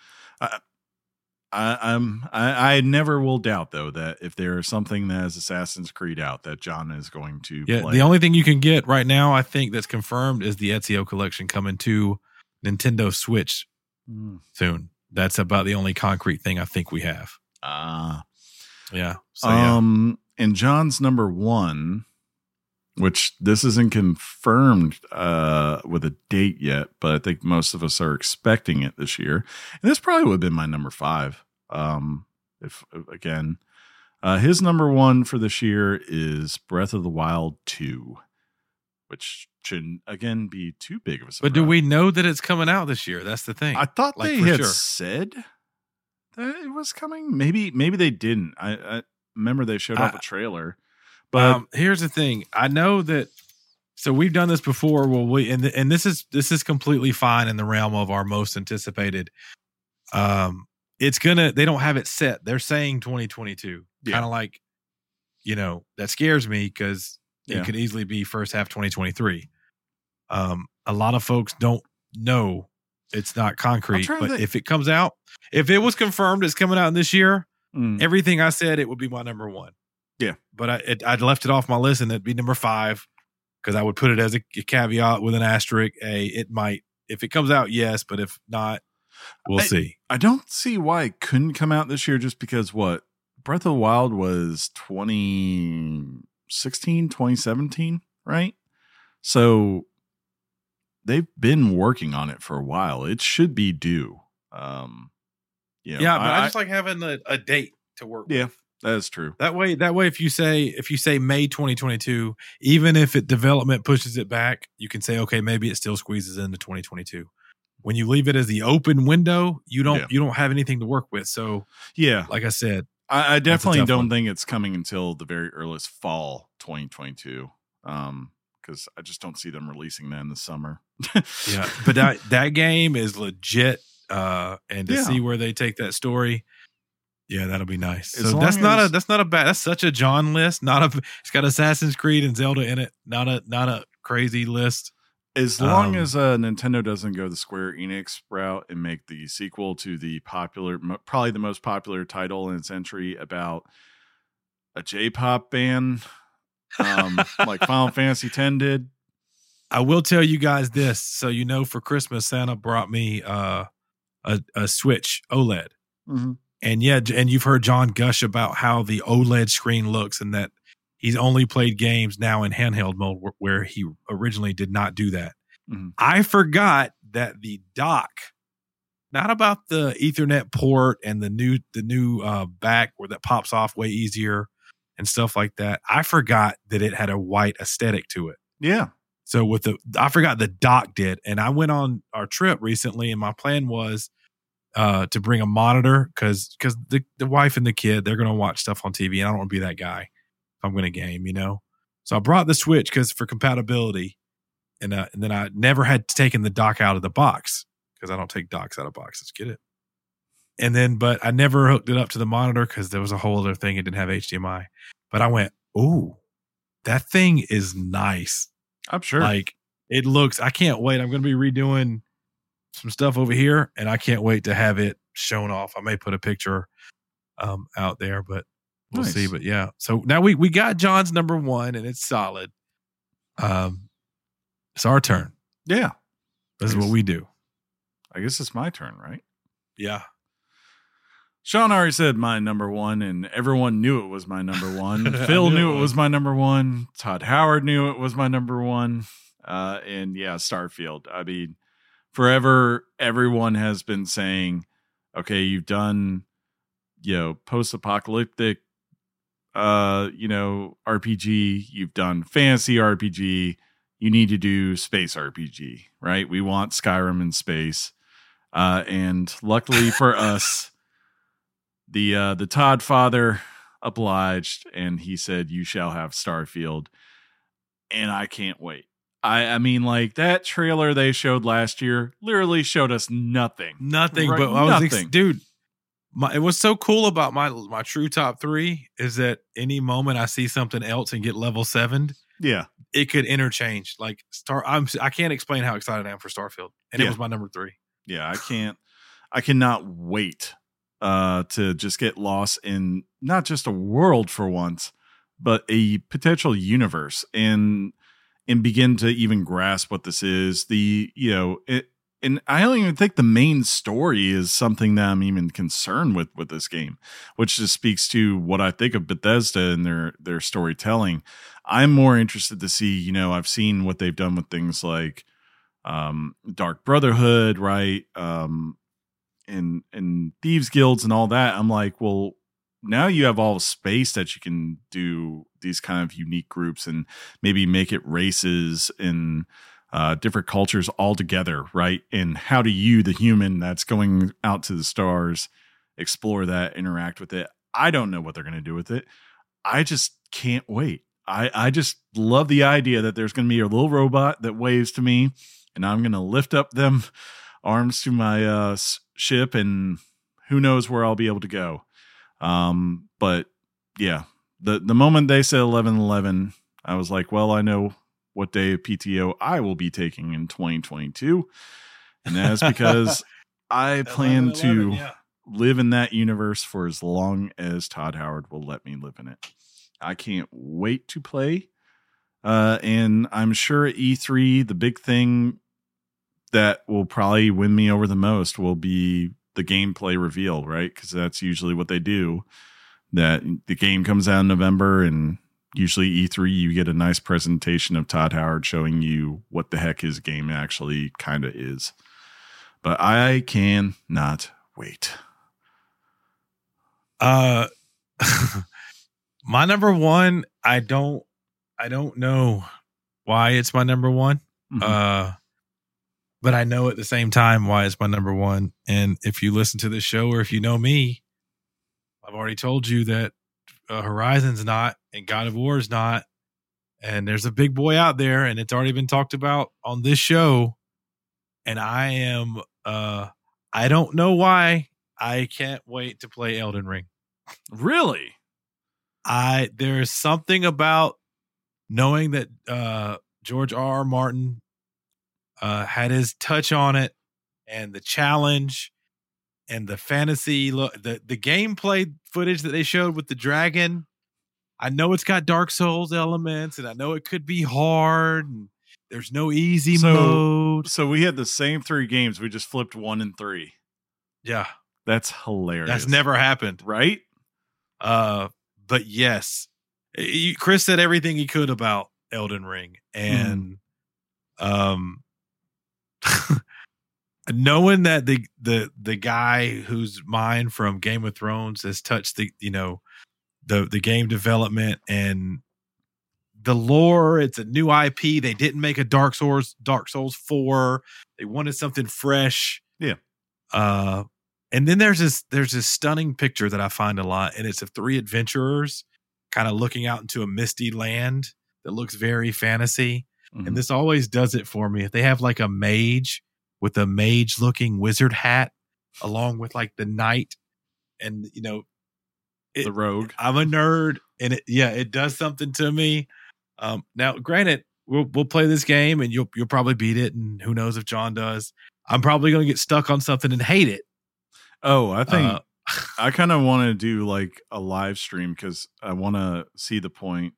I, I'm, I, I never will doubt though that if there is something that is Assassin's Creed out, that John is going to Yeah, play. the only thing you can get right now, I think that's confirmed, is the Ezio collection coming to Nintendo Switch Mm. soon. That's about the only concrete thing I think we have. Ah. Yeah. So yeah. Um, and John's number one, which this isn't confirmed uh, with a date yet, but I think most of us are expecting it this year. And this probably would have been my number five. Um, if again, uh, his number one for this year is Breath of the Wild 2, which shouldn't again be too big of a surprise. But do we know that it's coming out this year? That's the thing. I thought Like, they had sure. said that it was coming. Maybe maybe they didn't. I, I remember they showed off a trailer. But um, here's the thing. I know that. So we've done this before. Well, we and and this is this is completely fine in the realm of our most anticipated. Um, it's gonna. They don't have it set. They're saying 2022. Yeah. Kind of like, you know, that scares me because Yeah. it could easily be first half 2023. Um, a lot of folks don't know it's not concrete, but if it comes out, if it was confirmed it's coming out in this year, mm, everything I said, it would be my number one. Yeah. But I it, I'd left it off my list and it'd be number five because I would put it as a, a caveat with an asterisk. A it might if it comes out, yes, but if not, we'll I- see. I don't see why it couldn't come out this year just because what Breath of the Wild was 2016, 2017, right? So they've been working on it for a while. It should be due. Um You know, yeah, but I, I- just like having a, a date to work Yeah. with. That is true. That way, that way, if you say if you say May 2022, even if it development pushes it back, you can say okay, maybe it still squeezes into 2022. When you leave it as the open window, you don't Yeah. you don't have anything to work with. So, Yeah, like I said, I, I definitely don't one. think it's coming until the very earliest fall 2022. Um, because I just don't see them releasing that in the summer. yeah, but that that game is legit. Uh, and to Yeah. see where they take that story, yeah, that'll be nice. As so that's long not a that's not a bad. That's such a John list. Not a. It's got Assassin's Creed and Zelda in it. Not a not a crazy list. As long Um, as uh, Nintendo doesn't go the Square Enix route and make the sequel to the popular, mo- probably the most popular title in its entry about a J-pop band, um, like Final Fantasy X did. I will tell you guys this, so you know, for Christmas, Santa brought me uh, a a Switch OLED, Mm-hmm. And yeah, and you've heard John gush about how the OLED screen looks, and that he's only played games now in handheld mode where he originally did not do that. Mhm. I forgot that the dock, not about the Ethernet port and the new the new uh, back where that pops off way easier and stuff like that. I forgot that it had a white aesthetic to it. Yeah, So with the, I forgot the dock did, and I went on our trip recently, and my plan was uh to bring a monitor because because the the wife and the kid they're gonna watch stuff on TV, and I don't want to be that guy if I'm gonna game, you know. So I brought the Switch because for compatibility, and uh, and then I never had taken the dock out of the box because I don't take docks out of boxes. Get it? And then, but I never hooked it up to the monitor because there was a whole other thing. It didn't have HDMI. But I went, ooh, that thing is nice. I'm sure. Like it looks, I can't wait. I'm going to be redoing some stuff over here, and I can't wait to have it shown off. I may put a picture um, out there, but we'll Nice. see. But yeah, so now we we got John's number one, and it's solid. Um, it's our turn. yeah, This is what we do. I guess it's my turn, right? Yeah, Sean already said my number one, and everyone knew it was my number one. Phil knew knew it it was my number one. Todd Howard knew it was my number one. Uh, and yeah, Starfield. I mean, forever, everyone has been saying, okay, you've done, you know, post apocalyptic, uh, you know, RPG, you've done fantasy RPG, you need to do space RPG, right? We want Skyrim in space. Uh, and luckily for us, the uh the Todd father obliged and he said you shall have Starfield and I can't wait. I I mean like that trailer they showed last year literally showed us nothing. nothing. Right, but I was, ex- nothing. dude. My, it was so cool about my my true top three is that any moment I see something else and get level seven, Yeah. it could interchange. Like Star, I'm I can't explain how excited I am for Starfield, and it was my number three. Yeah, I can't I cannot wait uh to just get lost in not just a world for once, but a potential universe and and begin to even grasp what this is. The you know, it and I don't even think the main story is something that I'm even concerned with with this game, which just speaks to what I think of Bethesda and their their storytelling. I'm more interested to see, you know, I've seen what they've done with things like um Dark Brotherhood, right? Um and and thieves guilds and all that. I'm like, well, now you have all the space that you can do these kind of unique groups and maybe make it races and uh, different cultures all together, right? And how do you, the human that's going out to the stars, explore that, interact with it? I don't know what they're going to do with it. I just can't wait. I, I just love the idea that there's going to be a little robot that waves to me, and I'm going to lift up them arms to my uh, ship, and who knows where I'll be able to go. Um, but yeah, the the moment they said eleven eleven, I was like, well, I know what day of PTO I will be taking in 2022, and that's because I plan 11, to yeah. live in that universe for as long as Todd Howard will let me live in it. I can't wait to play. Uh, and I'm sure at E3, the big thing that will probably win me over the most will be the gameplay reveal, right? Because that's usually what they do. That the game comes out in November, and usually E3, you get a nice presentation of Todd Howard showing you what the heck his game actually kind of is. But I cannot wait. Uh, my number one, I don't, I don't know why it's my number one. Mhm. Uh, but I know at the same time why it's my number one. And if you listen to this show or if you know me, I've already told you that uh, Horizon's not and God of War is not. And there's a big boy out there, and it's already been talked about on this show. And I am, uh, I don't know why. I can't wait to play Elden Ring. really? I there's something about knowing that uh George R. R. Martin uh had his touch on it and the challenge and the fantasy look the the gameplay footage that they showed with the dragon. I know it's got Dark Souls elements and I know it could be hard and there's no easy So- mode. So we had the same three games. We just flipped one and three. Yeah. That's hilarious. That's never happened. right. Uh, but yes, Chris said everything he could about Elden Ring, and um, knowing that the the the guy whose mind from Game of Thrones has touched the you know the the game development and the lore. It's a new IP. They didn't make a Dark Souls Dark Souls four. They wanted something fresh. Yeah. Uh, and then there's this there's this stunning picture that I find a lot, and it's of three adventurers kind of looking out into a misty land that looks very fantasy. Mhm. And this always does it for me. If they have like a mage with a mage looking wizard hat, along with like the knight, and you know, it- the rogue. I'm a nerd, and it yeah, it does something to me. Um, now, granted, we'll we'll play this game, and you'll you'll probably beat it, and who knows if John does. I'm probably gonna get stuck on something and hate it. Oh, I think Uh, I kind of want to do like a live stream because I want to see the point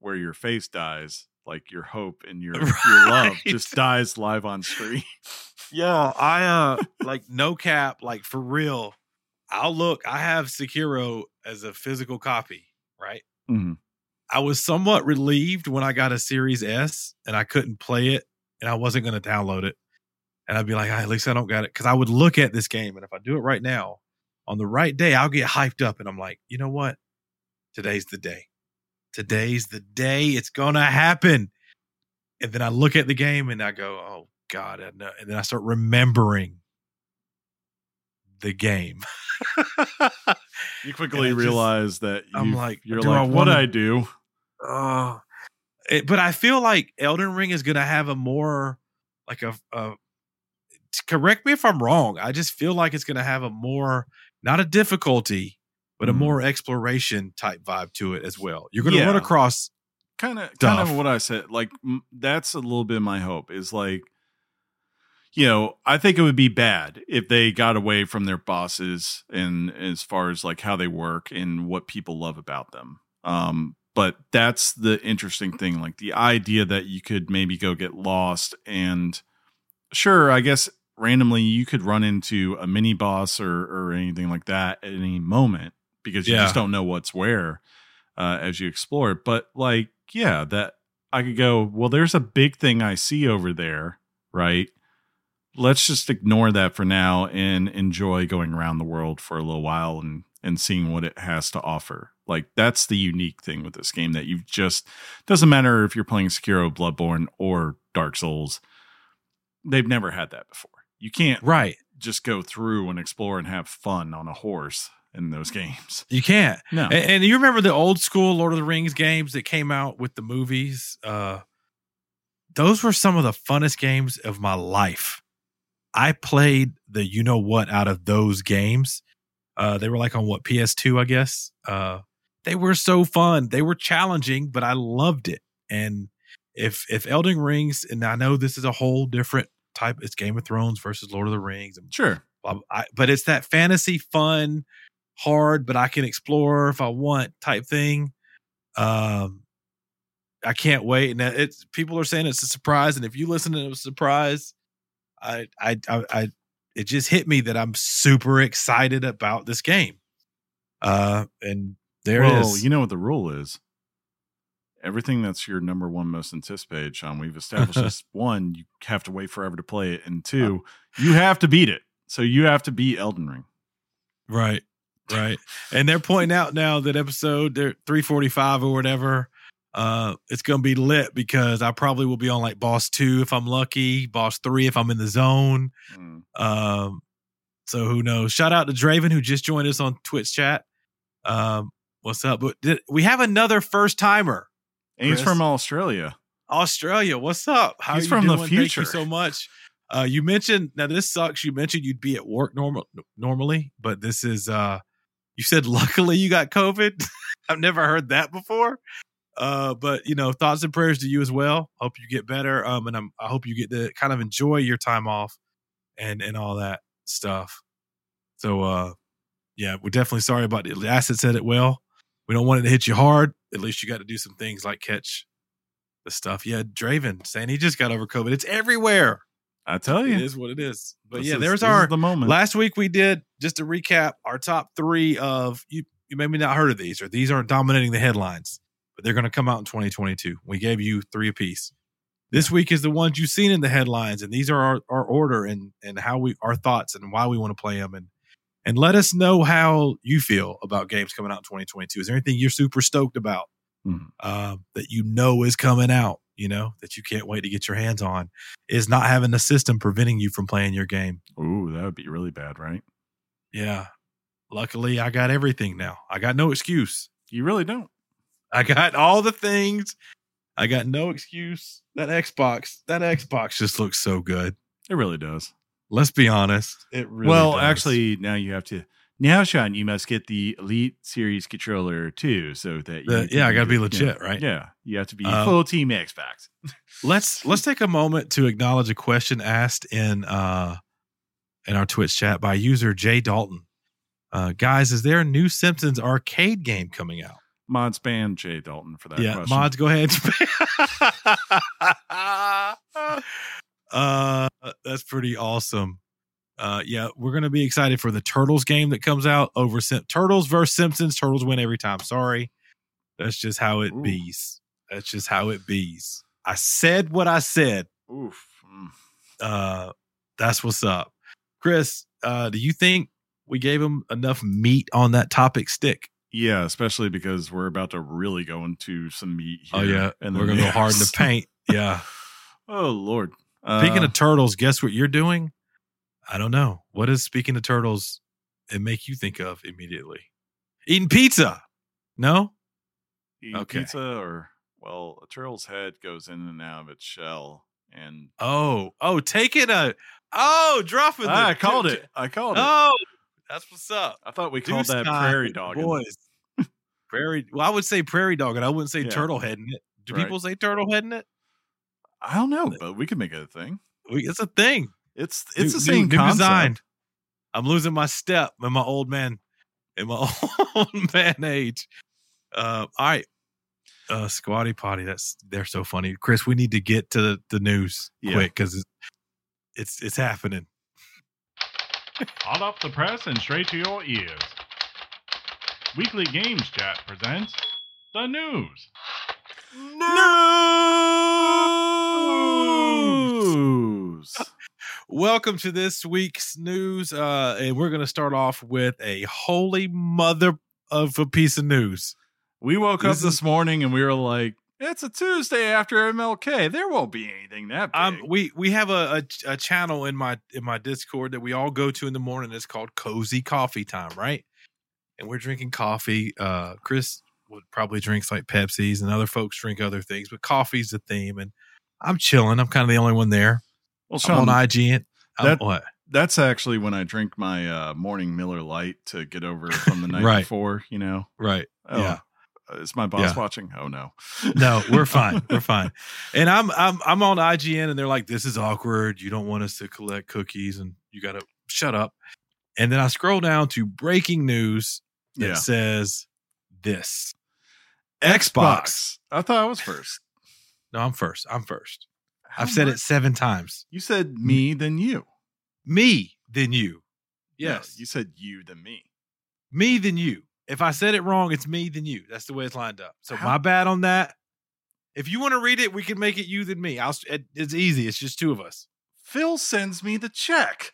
where your face dies, like your hope and your your love just dies live on screen. Yeah, I uh like no cap, like for real. I'll look. I have Sekiro as a physical copy, right? Mhm. I was somewhat relieved when I got a Series S and I couldn't play it and I wasn't going to download it. And I'd be like, "Ah, at least I don't got it. Cause I would look at this game and if I do it right now on the right day, I'll get hyped up and I'm like, you know what? Today's the day. Today's the day. It's going to happen. And then I look at the game and I go, oh God. I know. Uh, and then I start remembering the game. You quickly just- realize that I'm like, you're I like, what wanna- I do? Oh, it, but I feel like Elden Ring is going to have a more like a, Correct me if I'm wrong. I just feel like it's going to have a more not a difficulty, but a Mhm. more exploration type vibe to it as well. You're going to run across. kind of kind of what I said. Like m- that's a little bit my hope is like, you know, I think it would be bad if they got away from their bosses and as far as like how they work and what people love about them. Um, but that's the interesting thing, like the idea that you could maybe go get lost and sure, I guess randomly you could run into a mini boss or or anything like that at any moment because you Yeah. just don't know what's where uh, as you explore it. But like, yeah, that I could go, well, there's a big thing I see over there, right? Let's just ignore that for now and enjoy going around the world for a little while and and seeing what it has to offer. Like that's the unique thing with this game that you've just doesn't matter if you're playing Sekiro, Bloodborne, or Dark Souls. They've never had that before. You can't Right. just go through and explore and have fun on a horse in those games. You can't. No. And, and you remember the old school Lord of the Rings games that came out with the movies? Uh, those were some of the funnest games of my life. I played the you know what out of those games. Uh, they were like on what PS2, I guess. Uh, they were so fun. They were challenging, but I loved it. And if if Elden Rings, and I know this is a whole different type. It's Game of Thrones versus Lord of the Rings, and Sure. I, but it's that fantasy fun hard but i can explore if i want type thing um i can't wait and it's people are saying it's a surprise and if you listen to it a surprise I, I i i it just hit me that i'm super excited about this game uh and there well, is you know what the rule is. Everything that's your number one most anticipated, Sean, we've established this. One, you have to wait forever to play it, and two, you have to beat it. So you have to beat Elden Ring. right right. And they're pointing out now that episode they're 345 or whatever. Uh, it's gonna be lit because I probably will be on like Boss Two if I'm lucky, Boss Three if I'm in the zone. Mm. Um, so who knows? Shout out to Draven who just joined us on Twitch chat. Um, what's up? But did, we have another first timer, he's from Australia. Australia. What's up? How He's from the doing? Thank future. you so much. Uh, you mentioned now this sucks. You mentioned you'd be at work normal normally, but this is uh, you said luckily you got COVID. I've never heard that before. Uh, but you know, thoughts and prayers to you as well. Hope you get better. Um, and I'm, I hope you get to kind of enjoy your time off and and all that stuff. So uh, yeah, we're definitely sorry about it. Acid said it well. We don't want it to hit you hard. At least you got to do some things like catch the stuff. Yeah, Draven saying he just got over COVID. It's everywhere. I tell It you. is what it is. But This yeah, is- there's our the moment. last week we did just to recap our top three of you. You maybe not heard of these, or these aren't dominating the headlines, but they're going to come out in 2022. We gave you three apiece. This week is the ones you've seen in the headlines, and these are our, our order and and how we our thoughts and why we want to play them, and and let us know how you feel about games coming out in 2022. Is there anything you're super stoked about Mhm. uh, that you know is coming out? You know that you can't wait to get your hands on. Is not having a system preventing you from playing your game. Ooh, that would be really bad, right? Yeah. Luckily, I got everything now. I got no excuse. You really don't. I got all the things. I got no excuse. That Xbox, that Xbox just looks so good. It really does. Let's be honest. It really well, does. actually, now you have to. Now, Sean, you must get the Elite Series controller too, so that you yeah, I gotta be yeah, legit, right? Yeah, you have to be Uh, full team Xbox. let's let's take a moment to acknowledge a question asked in uh in our Twitch chat by user Jay Dalton. Uh, guys, is there a new Simpsons arcade game coming out? Mods ban Jay Dalton for that. yeah, question. mods, go ahead. uh, that's pretty awesome. Uh, yeah, we're gonna be excited for the Turtles game that comes out over Sim- Turtles versus Simpsons. Turtles win every time. Sorry, that's just how it Ooh. bees. That's just how it bees. I said what I said. Oof. Mm. Uh, that's what's up, Chris. Uh, do you think we gave him enough meat on that topic stick? Yeah, especially because we're about to really go into some meat. Here Oh yeah, And we're gonna go hard in the paint. Yeah. oh Lord. Speaking Uh, of turtles, guess what you're doing? I don't know. What does speaking to turtles it make you think of immediately? Eating pizza. No? eating okay. pizza, or well, a turtle's head goes in and out of its shell, and Oh, oh, taking a oh, dropping the I called it. I called it. Oh, that's what's up. I thought we called Deuce that time, prairie dog. Boys. prairie well, I would say prairie dog, and I wouldn't say Yeah. turtle head in it. Do Right. people say turtle head in it? I don't know, but we can make it a thing. We- It's a thing. It's it's New- the same new, new concept. design. I'm losing my step in my old man, in my old man age. Uh, all right, uh, squatty potty. That's they're so funny, Chris. We need to get to the, the news Yeah. quick because it's it's happening. Hot off the press and straight to your ears. Weekly Games Chat presents the news. News. Welcome to this week's news, uh, and we're gonna start off with a holy mother of a piece of news. We woke up This this is- morning and we were like, "It's a Tuesday after MLK. There won't be anything that big." Um, we we have a, a a channel in my in my Discord that we all go to in the morning. It's called Cozy Coffee Time, right? And we're drinking coffee. Uh, Chris would probably drinks like Pepsis, and other folks drink other things, but coffee's the theme. And I'm chilling. I'm kind of the only one there. Well, I'm on IGN. I'm, that- what? that's actually when I drink my uh, morning Miller Light to get over from the night Right. before. You know, Right? oh, Yeah. Is my boss Yeah. watching? Oh no, No, we're fine. we're fine. And I'm I'm I'm on IGN, and they're like, "This is awkward. You don't want us to collect cookies, and you got to shut up." And then I scroll down to breaking news that Yeah. says this Xbox. I thought I was first. No, I'm first. I'm first. How I've said it seven times. You said me, then you. Me, then you. No, Yes. you said you, then me. me, then you. If I said it wrong, it's me, then you. That's the way it's lined up. So How- my bad on that. If you want to read it, we can make it you, then me. I'll, it's easy. It's just two of us. Phil sends me the check.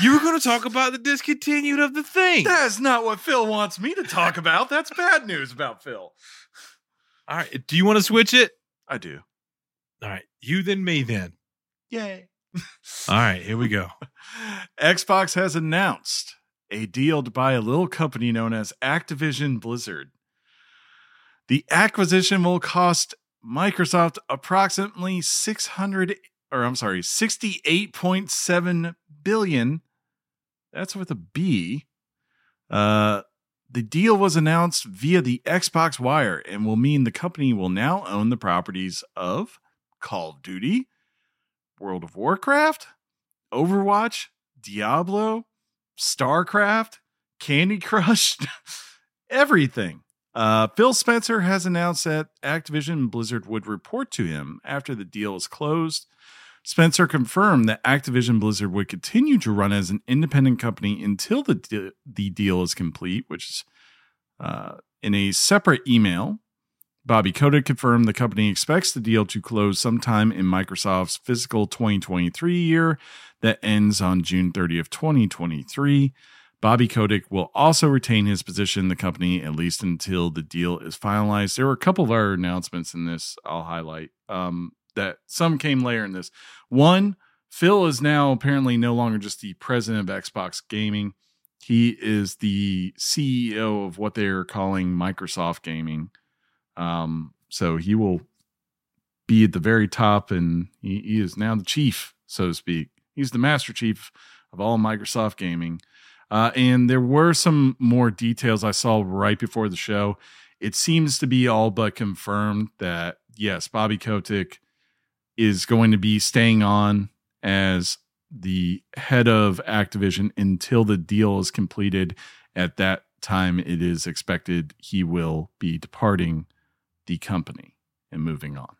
You were going to talk about the discontinued of the thing. That's not what Phil wants me to talk about. That's bad news about Phil. All right. Do you want to switch it? I do. All right. You then me then. Yay. All right. Here we go. Xbox has announced a deal to buy a little company known as Activision Blizzard. The acquisition will cost Microsoft approximately 600 or I'm sorry, 68.7 billion. That's with a B. Uh the deal was announced via the Xbox Wire and will mean the company will now own the properties of Call of Duty, World of Warcraft, Overwatch, Diablo, StarCraft, Candy Crush, everything. Uh, Phil Spencer has announced that Activision Blizzard would report to him after the deal is closed. Spencer confirmed that Activision Blizzard would continue to run as an independent company until the de- the deal is complete, which is uh, in a separate email. Bobby Kotick confirmed the company expects the deal to close sometime in Microsoft's fiscal 2023 year that ends on June 30th, 2023. Bobby Kotick will also retain his position in the company at least until the deal is finalized. There were a couple of other announcements in this I'll highlight um, that some came later in this. One, Phil is now apparently no longer just the president of Xbox Gaming. He is the CEO of what they're calling Microsoft Gaming. Um, so he will be at the very top, and he, he is now the chief, so to speak. He's the master chief of all Microsoft Gaming. Uh, and there were some more details I saw right before the show. It seems to be all but confirmed that, yes, Bobby Kotick is going to be staying on as the head of Activision until the deal is completed. At that time, it is expected he will be departing the company and moving on.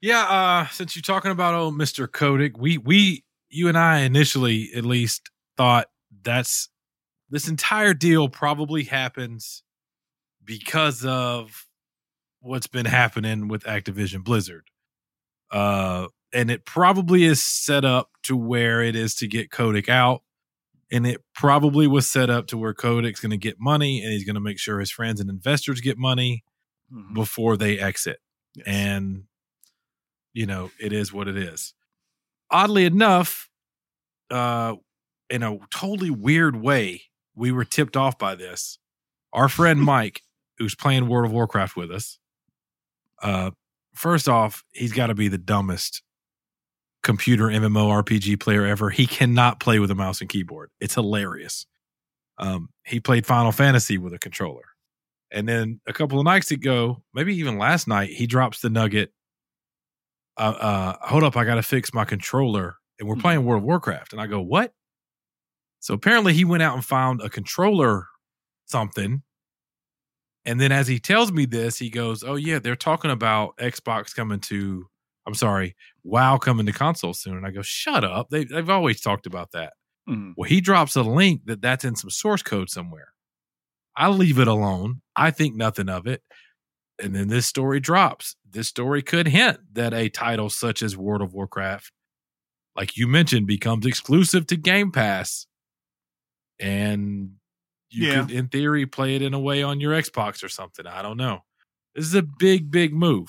Yeah, uh, since you're talking about old Mr. Kotick, we we you and I initially at least thought that's this entire deal probably happens because of what's been happening with Activision Blizzard. Uh and it probably is set up to where it is to get Kotick out. And it probably was set up to where Kotick's going to get money and he's going to make sure his friends and investors get money Mm-hmm. before they exit. Yes. And, you know, it is what it is. Oddly enough, uh, in a totally weird way, we were tipped off by this. Our friend Mike, who's playing World of Warcraft with us, uh, first off, he's got to be the dumbest computer MMORPG player ever. He cannot play with a mouse and keyboard. It's hilarious. Um, he played Final Fantasy with a controller. And then a couple of nights ago, maybe even last night, he drops the nugget. Uh, uh, hold up, I got to fix my controller. And we're Hmm. playing World of Warcraft. And I go, what? So apparently he went out and found a controller something. And then as he tells me this, he goes, oh, yeah, they're talking about Xbox coming to, I'm sorry, WoW coming to console soon. And I go, shut up. They, they've always talked about that. Mhm. Well, he drops a link that that's in some source code somewhere. I leave it alone. I think nothing of it. And then this story drops. This story could hint that a title such as World of Warcraft, like you mentioned, becomes exclusive to Game Pass. And you Yeah. could, in theory, play it in a way on your Xbox or something. I don't know. This is a big, big move.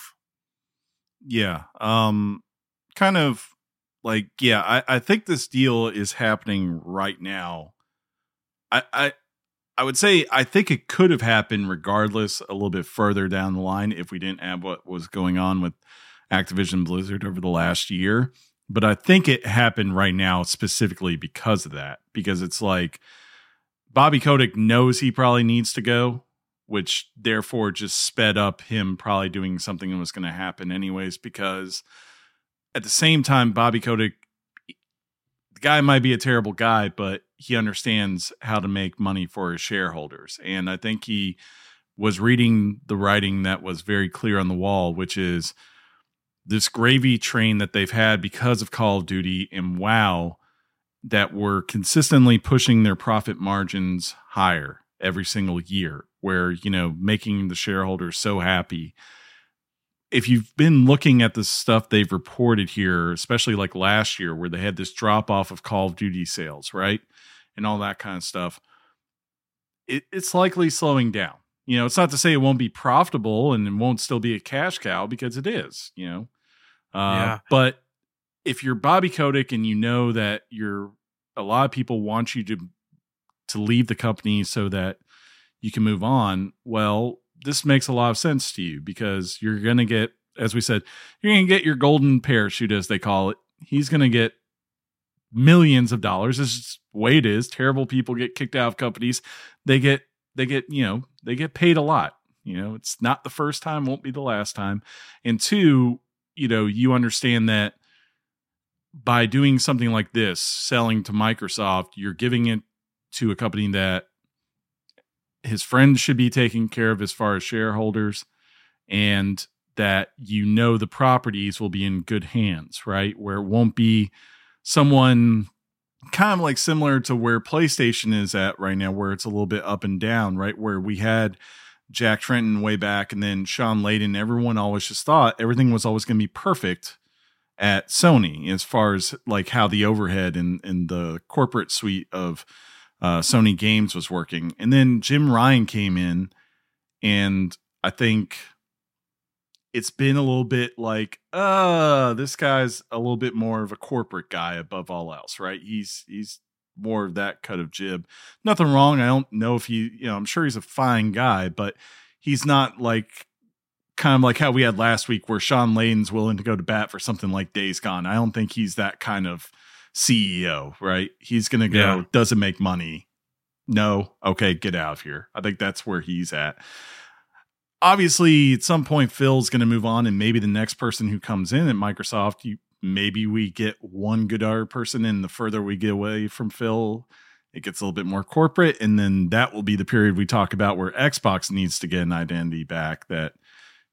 Yeah. Um kind of like yeah, I, I think this deal is happening right now. I I I would say I think it could have happened regardless a little bit further down the line if we didn't have what was going on with Activision Blizzard over the last year. But I think it happened right now specifically because of that. Because it's like Bobby Kotick knows he probably needs to go, which therefore just sped up him probably doing something that was going to happen anyways. Because at the same time, Bobby Kotick, the guy might be a terrible guy, but he understands how to make money for his shareholders. And I think he was reading the writing that was very clear on the wall, which is this gravy train that they've had because of Call of Duty and WoW that were consistently pushing their profit margins higher every single year, where, you know, making the shareholders so happy if you've been looking at the stuff they've reported here, especially like last year where they had this drop off of Call of Duty sales, right? And all that kind of stuff, it, it's likely slowing down. You know, it's not to say it won't be profitable and it won't still be a cash cow because it is, you know. Uh, Yeah. But if you're Bobby Kotick and you know that you're a lot of people want you to to leave the company so that you can move on, well, this makes a lot of sense to you because you're going to get, as we said, you're going to get your golden parachute, as they call it. He's going to get millions of dollars. This is the way it is. Terrible people get kicked out of companies. They get, they get, you know, they get paid a lot. You know, it's not the first time, won't be the last time. And two, you know, you understand that by doing something like this, selling to Microsoft, you're giving it to a company that his friends should be taken care of as far as shareholders and that you know the properties will be in good hands, right? Where it won't be someone kind of like similar to where PlayStation is at right now, where it's a little bit up and down, right? Where we had Jack Tretton way back and then Shawn Layden. Everyone always just thought everything was always going to be perfect at Sony as far as like how the overhead and, and the corporate suite of uh, Sony games was working. And then Jim Ryan came in, and I think it's been a little bit like, uh, this guy's a little bit more of a corporate guy above all else, right? He's he's more of that cut of jib. Nothing wrong. I don't know if he, you know, I'm sure he's a fine guy, but he's not like kind of like how we had last week where Shawn Layden's willing to go to bat for something like Days Gone. I don't think he's that kind of CEO, right? He's going to go, Yeah. doesn't make money. No, okay, get out of here. I think that's where he's at. Obviously, at some point, Phil's going to move on, and maybe the next person who comes in at Microsoft, you maybe we get one good art person, and the further we get away from Phil, it gets a little bit more corporate, and then that will be the period we talk about where Xbox needs to get an identity back that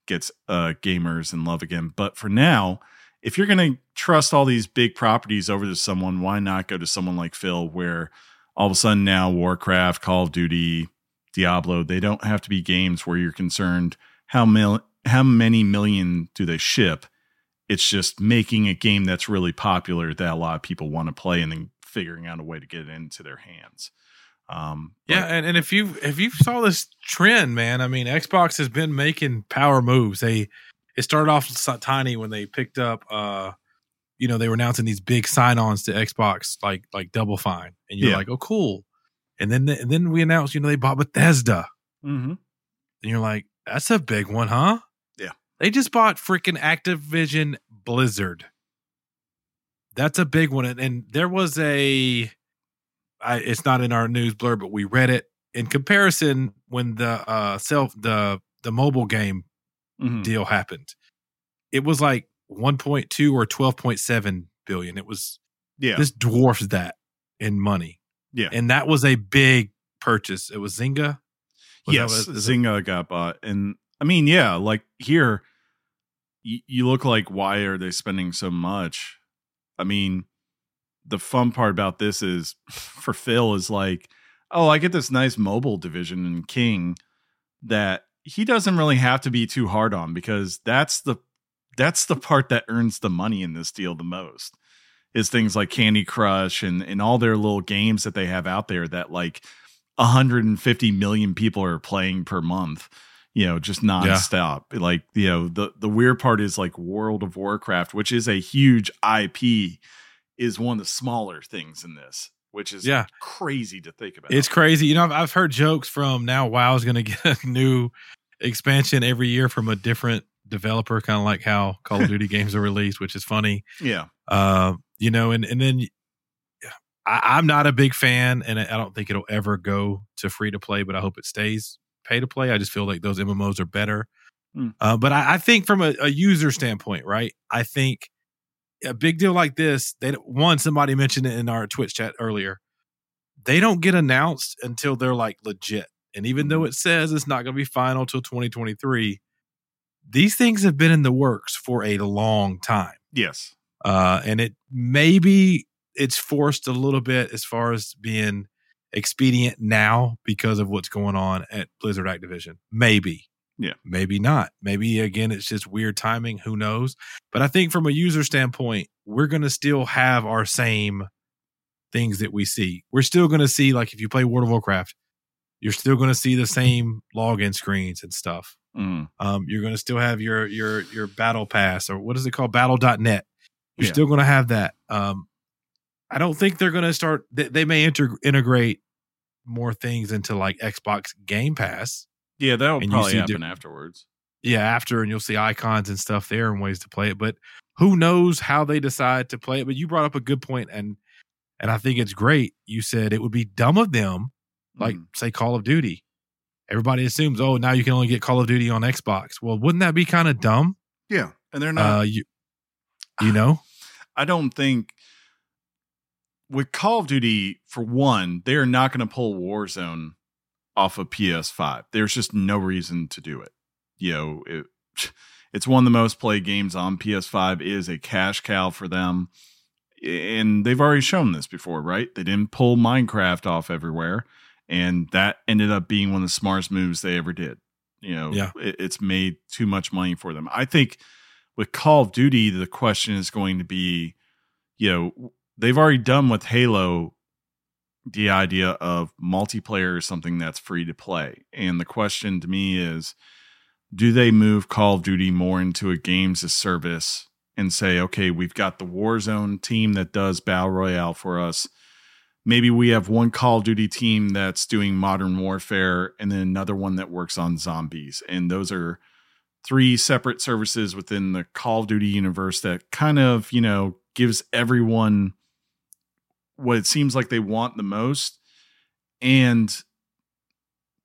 gets uh, gamers in love again. But for now, if you're going to trust all these big properties over to someone, why not go to someone like Phil, where all of a sudden now Warcraft, Call of Duty, Diablo, they don't have to be games where you're concerned how mil- how many million do they ship. It's just making a game that's really popular that a lot of people want to play, and then figuring out a way to get it into their hands. Um, Yeah, but- and, and if you if you saw this trend, man, I mean, Xbox has been making power moves. They it started off so tiny when they picked up, uh, you know, they were announcing these big sign-ons to Xbox, like like Double Fine, and you're Yeah. like, oh, cool. And then and then we announced, you know, they bought Bethesda, Mhm. and you're like, that's a big one, huh? Yeah. They just bought freaking Activision Blizzard. That's a big one, and, and there was a. I, it's not in our news blur, but we read it in comparison when the uh self the the mobile game Mhm. deal happened. It was like 1.2 or 12.7 billion. It was yeah, this dwarfs that in money. Yeah. And that was a big purchase. It was Zynga. Was yes, what- is it- Zynga got bought, and I mean, yeah, like here, y- you look like, why are they spending so much? I mean, the fun part about this is for Phil is like, oh, I get this nice mobile division in King that he doesn't really have to be too hard on because that's the that's the part that earns the money in this deal the most is things like Candy Crush and and all their little games that they have out there that like 150 million people are playing per month you know just nonstop. Like you know the the weird part is like world of warcraft which is a huge ip is one of the smaller things in this which is Yeah. crazy to think about It's crazy. You know, I've, I've heard jokes from now WoW's going to get a new expansion every year from a different developer, kind of like how Call of Duty games are released, which is funny. yeah Uh, you know, and and then I, I'm not a big fan, and I don't think it'll ever go to free to play, but I hope it stays pay to play. I just feel like those MMOs are better. Hmm. Uh, but I, I think from a, a user standpoint, right? I think a big deal like this, they one somebody mentioned it in our Twitch chat earlier. They don't get announced until they're like legit, and even though it says it's not going to be final till 2023, these things have been in the works for a long time yes uh, and it maybe it's forced a little bit as far as being expedient now because of what's going on at Blizzard Activision. Maybe, Yeah. Maybe not. Maybe again, it's just weird timing. Who knows? But I think from a user standpoint, we're going to still have our same things that we see. We're still going to see, like, if you play World of Warcraft, you're still going to see the same login screens and stuff. Mm. Um, you're going to still have your your your battle pass or what is it called battle.net you're Yeah. still going to have that um i don't think they're going to start they, they may inter- integrate more things into like xbox game pass Yeah, that'll And you probably see happen diff- afterwards. yeah after and you'll see icons and stuff there and ways to play it but who knows how they decide to play it but you brought up a good point and and i think it's great you said it would be dumb of them like Mm. say call of duty everybody assumes oh now you can only get call of duty on xbox well wouldn't that be kind of dumb yeah, and they're not. uh you you know I don't think with Call of Duty, for one, they are not going to pull Warzone off of PS5. There's just no reason to do it. You know, it, it's one of the most played games on PS5. It is a cash cow for them. And they've already shown this before, right? They didn't pull Minecraft off everywhere. And that ended up being one of the smartest moves they ever did. You know, Yeah. it, it's made too much money for them. I think with Call of Duty, the question is going to be, you know, they've already done with Halo the idea of multiplayer is something that's free to play. And the question to me is, do they move Call of Duty more into a games as service and say, okay, we've got the Warzone team that does Battle Royale for us. Maybe we have one Call of Duty team that's doing modern warfare and then another one that works on zombies. And those are three separate services within the Call of Duty universe that kind of, you know, gives everyone what it seems like they want the most. And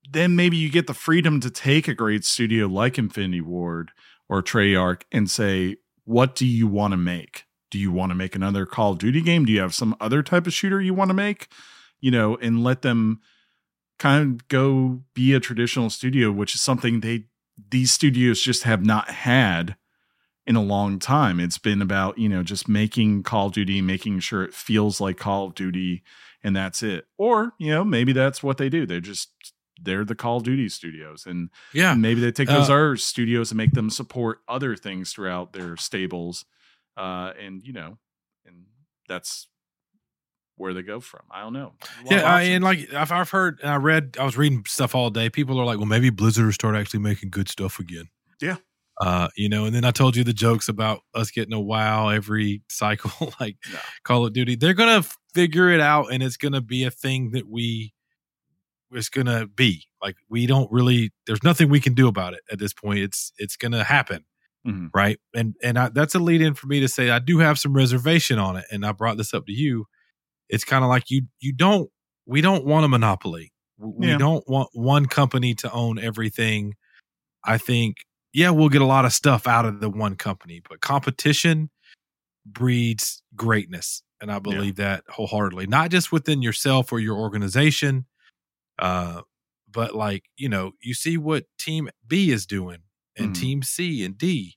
then maybe you get the freedom to take a great studio like Infinity Ward or Treyarch and say, what do you want to make? Do you want to make another Call of Duty game? Do you have some other type of shooter you want to make? You know, and let them kind of go be a traditional studio, which is something they these studios just have not had in a long time. It's been about, you know, just making Call of Duty, making sure it feels like Call of Duty, and that's it. Or, you know, maybe that's what they do. They're just they're the Call of Duty studios. And yeah maybe they take those Uh, other studios and make them support other things throughout their stables. Uh and you know, and that's where they go from. I don't know. A lot of Yeah, I, and like I've, I've heard, and I read, I was reading stuff all day. People are like, "Well, maybe Blizzard will start actually making good stuff again." Yeah. Uh, you know. And then I told you the jokes about us getting a WoW every cycle, like No. Call of Duty. They're gonna figure it out, and it's gonna be a thing that we, it's gonna be like we don't really. There's nothing we can do about it at this point. It's it's gonna happen Mhm. right? And and I, that's a lead in for me to say I do have some reservation on it, and I brought this up to you. It's kind of like you you don't we don't want a monopoly. We Yeah. don't want one company to own everything. I think yeah, we'll get a lot of stuff out of the one company, but competition breeds greatness, and I believe that wholeheartedly. Not just within yourself or your organization, uh, but like you know, you see what Team B is doing, and Mhm. Team C and D,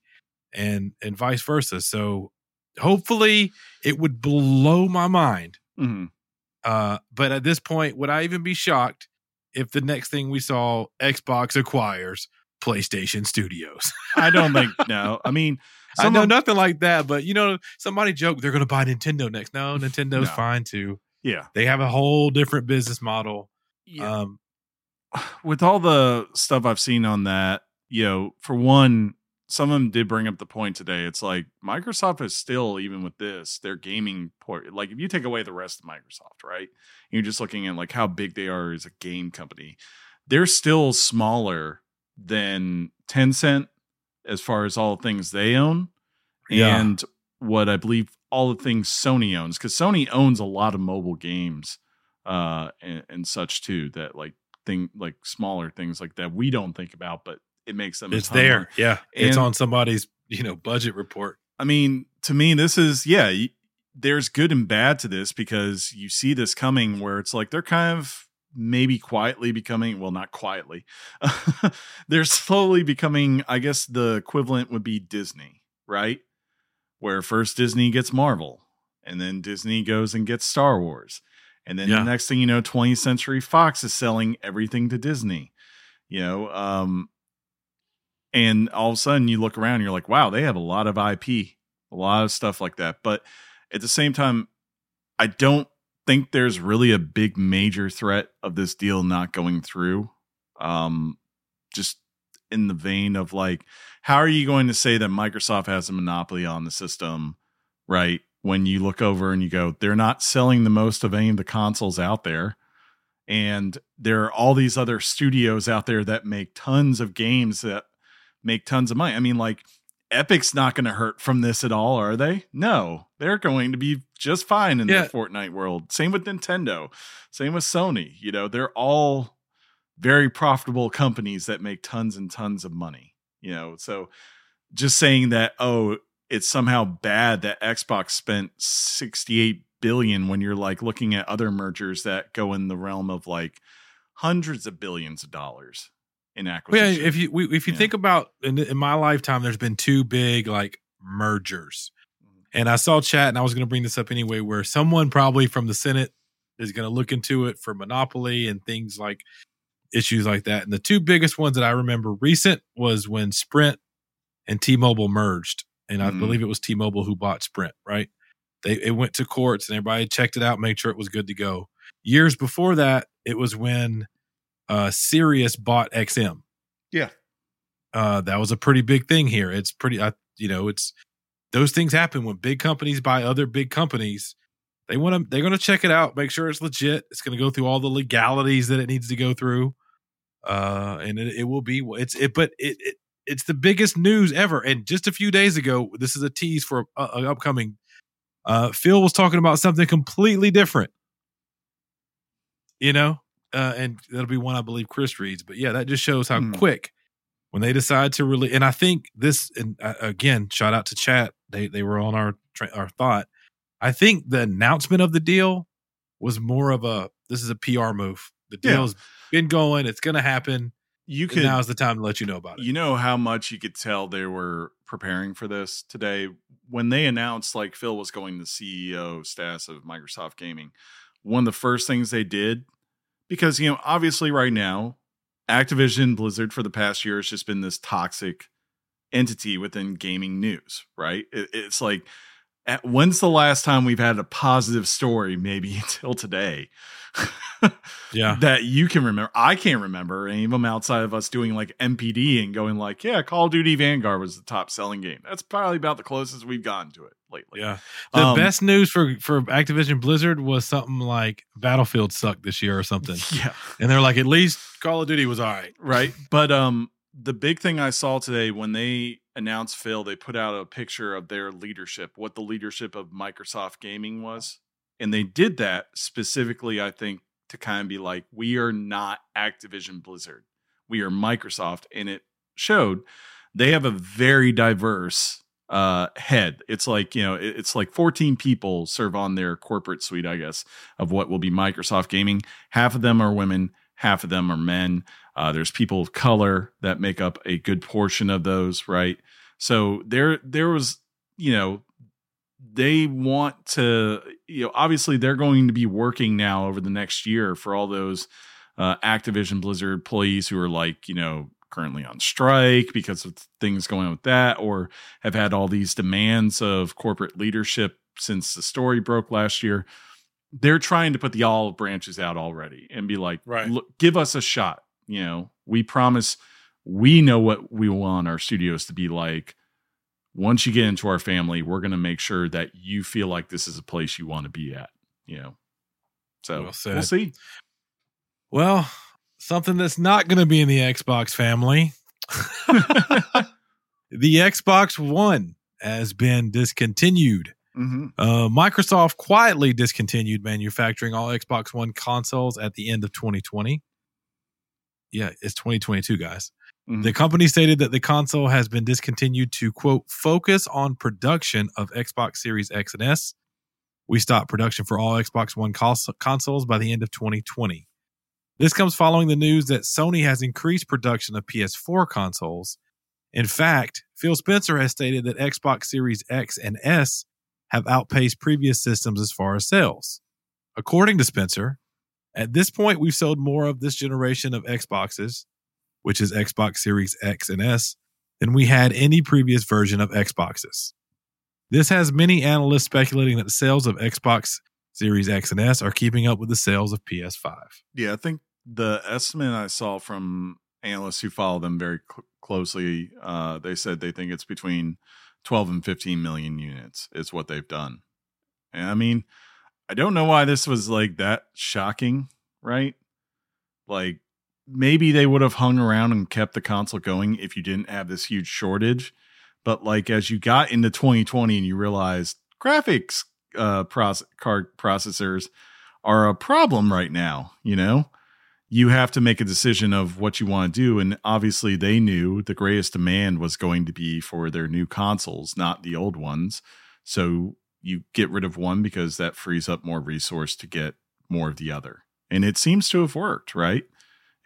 and and vice versa. So hopefully, it would blow my mind. Mhm. Uh, but at this point, would I even be shocked if the next thing we saw Xbox acquires PlayStation Studios? I don't think no. I mean, I know of- nothing like that, but you know, somebody joked they're going to buy Nintendo next. No, Nintendo's No. fine too. yeah. They have a whole different business model. yeah. Um, with all the stuff I've seen on that, you know, for one, some of them did bring up the point today. It's like Microsoft is still, even with this, their gaming port. Like, if you take away the rest of Microsoft, right? You're just looking at like how big they are as a game company. They're still smaller than Tencent as far as all the things they own Yeah. and what I believe all the things Sony owns because Sony owns a lot of mobile games uh and, and such too that like thing like smaller things like that we don't think about but it makes them it's there. more- Yeah. it's on somebody's, you know, budget report. I mean to me this is yeah y- there's good and bad to this because you see this coming where it's like they're kind of maybe quietly becoming well not quietly they're slowly becoming i guess the equivalent would be disney right where first disney gets marvel and then disney goes and gets star wars and then Yeah. the next thing you know 20th century fox is selling everything to disney you know um And all of a sudden you look around you're like, wow, they have a lot of IP, a lot of stuff like that. But at the same time, I don't think there's really a big major threat of this deal not going through. Um, just in the vein of like, how are you going to say that Microsoft has a monopoly on the system, right? When you look over and you go, they're not selling the most of any of the consoles out there. And there are all these other studios out there that make tons of games that make tons of money. I mean, like, Epic's not going to hurt from this at all, are they? No, they're going to be just fine in yeah. the Fortnite world. Same with Nintendo, same with Sony. You know, they're all very profitable companies that make tons and tons of money. You know, so just saying that, oh, it's somehow bad that Xbox spent 68 billion when you're like looking at other mergers that go in the realm of like hundreds of billions of dollars in acquisition. yeah, if you we, if you yeah. think about in, in, my lifetime, there's been two big like mergers, mm-hmm. and I saw chat, and I was going to bring this up anyway, where someone probably from the Senate is going to look into it for monopoly and things like issues like that. And the two biggest ones that I remember recent was when Sprint and T-Mobile merged, and I mm-hmm. believe it was T-Mobile who bought Sprint. Right? They it went to courts, and everybody checked it out, made sure it was good to go. Years before that, it was when uh, Sirius bought XM. Yeah. Uh, that was a pretty big thing here. It's pretty, uh, you know, it's those things happen when big companies buy other big companies. They want to, they're going to check it out, make sure it's legit. It's going to go through all the legalities that it needs to go through. Uh, and it, it will be, it's, it, but it, it, it's the biggest news ever. And just a few days ago, this is a tease for an upcoming. Uh, Phil was talking about something completely different. You know, uh, and that'll be one I believe Chris reads. But yeah, that just shows how mm. quick when they decide to really. And I think this, and uh, again, shout out to chat. They they were on our our thought. I think the announcement of the deal was more of a this is a PR move. The deal's yeah. been going. It's going to happen. You can now's the time to let you know about it. You know how much you could tell they were preparing for this today when they announced like Phil was going to CEO status of Microsoft Gaming. One of the first things they did because you know obviously right now activision blizzard for the past year has just been this toxic entity within gaming news right? It, it's like at, when's the last time we've had a positive story maybe until today yeah. that you can remember i can't remember any of them outside of us doing like NPD and going like yeah call of duty vanguard was the top selling game. That's probably about the closest we've gotten to it lately. Yeah. The um, best news for for activision blizzard was something like battlefield sucked this year or something. Yeah. And they're like at least call of duty was all right. Right. But um the big thing i saw today when they announced phil they put out a picture of their leadership what the leadership of microsoft gaming was and they did that specifically, I think, to kind of be like, we are not Activision Blizzard. We are Microsoft. And it showed they have a very diverse uh head it's like you know it's like 14 people serve on their corporate suite i guess of what will be microsoft gaming half of them are women half of them are men uh there's people of color that make up a good portion of those right? So there there was you know they want to you know obviously they're going to be working now over the next year for all those uh, activision blizzard employees who are like you know currently on strike because of things going on with that or have had all these demands of corporate leadership since the story broke last year. They're trying to put the olive branches out already and be like right. Look give us a shot you know we promise we know what we want our studios to be like once you get into our family, we're going to make sure that you feel like this is a place you want to be at, you know. So well we'll see. Well, something that's not going to be in the Xbox family. the Xbox One has been discontinued. Mm-hmm. Uh, Microsoft quietly discontinued manufacturing all Xbox One consoles at the end of 2020. Yeah, it's 2022, guys. Mm-hmm. The company stated that the console has been discontinued to quote focus on production of Xbox Series X and S. We stopped production for all Xbox One cons- consoles by the end of 2020. This comes following the news that Sony has increased production of PS4 consoles. In fact, Phil Spencer has stated that Xbox Series X and S have outpaced previous systems as far as sales. According to Spencer, at this point, we've sold more of this generation of Xboxes which is Xbox Series X and S, than we had any previous version of Xboxes. This has many analysts speculating that the sales of Xbox Series X and S are keeping up with the sales of PS5. Yeah, I think the estimate I saw from analysts who follow them very cl- closely, uh, they said they think it's between 12 and 15 million units is what they've done. And I mean, I don't know why this was like that shocking, right? Like maybe they would have hung around and kept the console going if you didn't have this huge shortage. But like as you got into 2020 and you realized graphics uh proce- card processors are a problem right now, you know? You have to make a decision of what you want to do and obviously they knew the greatest demand was going to be for their new consoles, not the old ones. So you get rid of one because that frees up more resource to get more of the other. And it seems to have worked, right?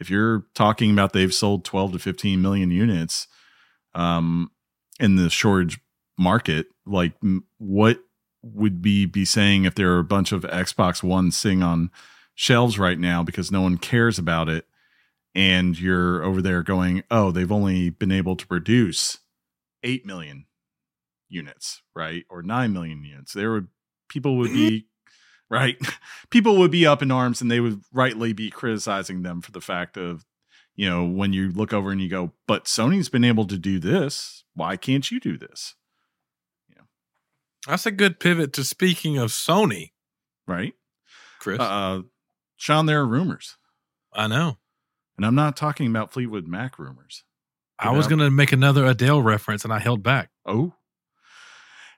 If you're talking about they've sold 12 to 15 million units um, in the shortage market, like what would we be saying if there are a bunch of Xbox One sitting on shelves right now because no one cares about it? And you're over there going, oh, they've only been able to produce 8 million units, right? Or 9 million units. There would people would be right? People would be up in arms and they would rightly be criticizing them for the fact of, you know, when you look over and you go, but Sony's been able to do this. Why can't you do this? Yeah. That's a good pivot to speaking of Sony, Right? Chris. Uh, Sean, there are rumors. I know. And I'm not talking about Fleetwood Mac rumors. I was going to make another Adele reference and I held back. Oh.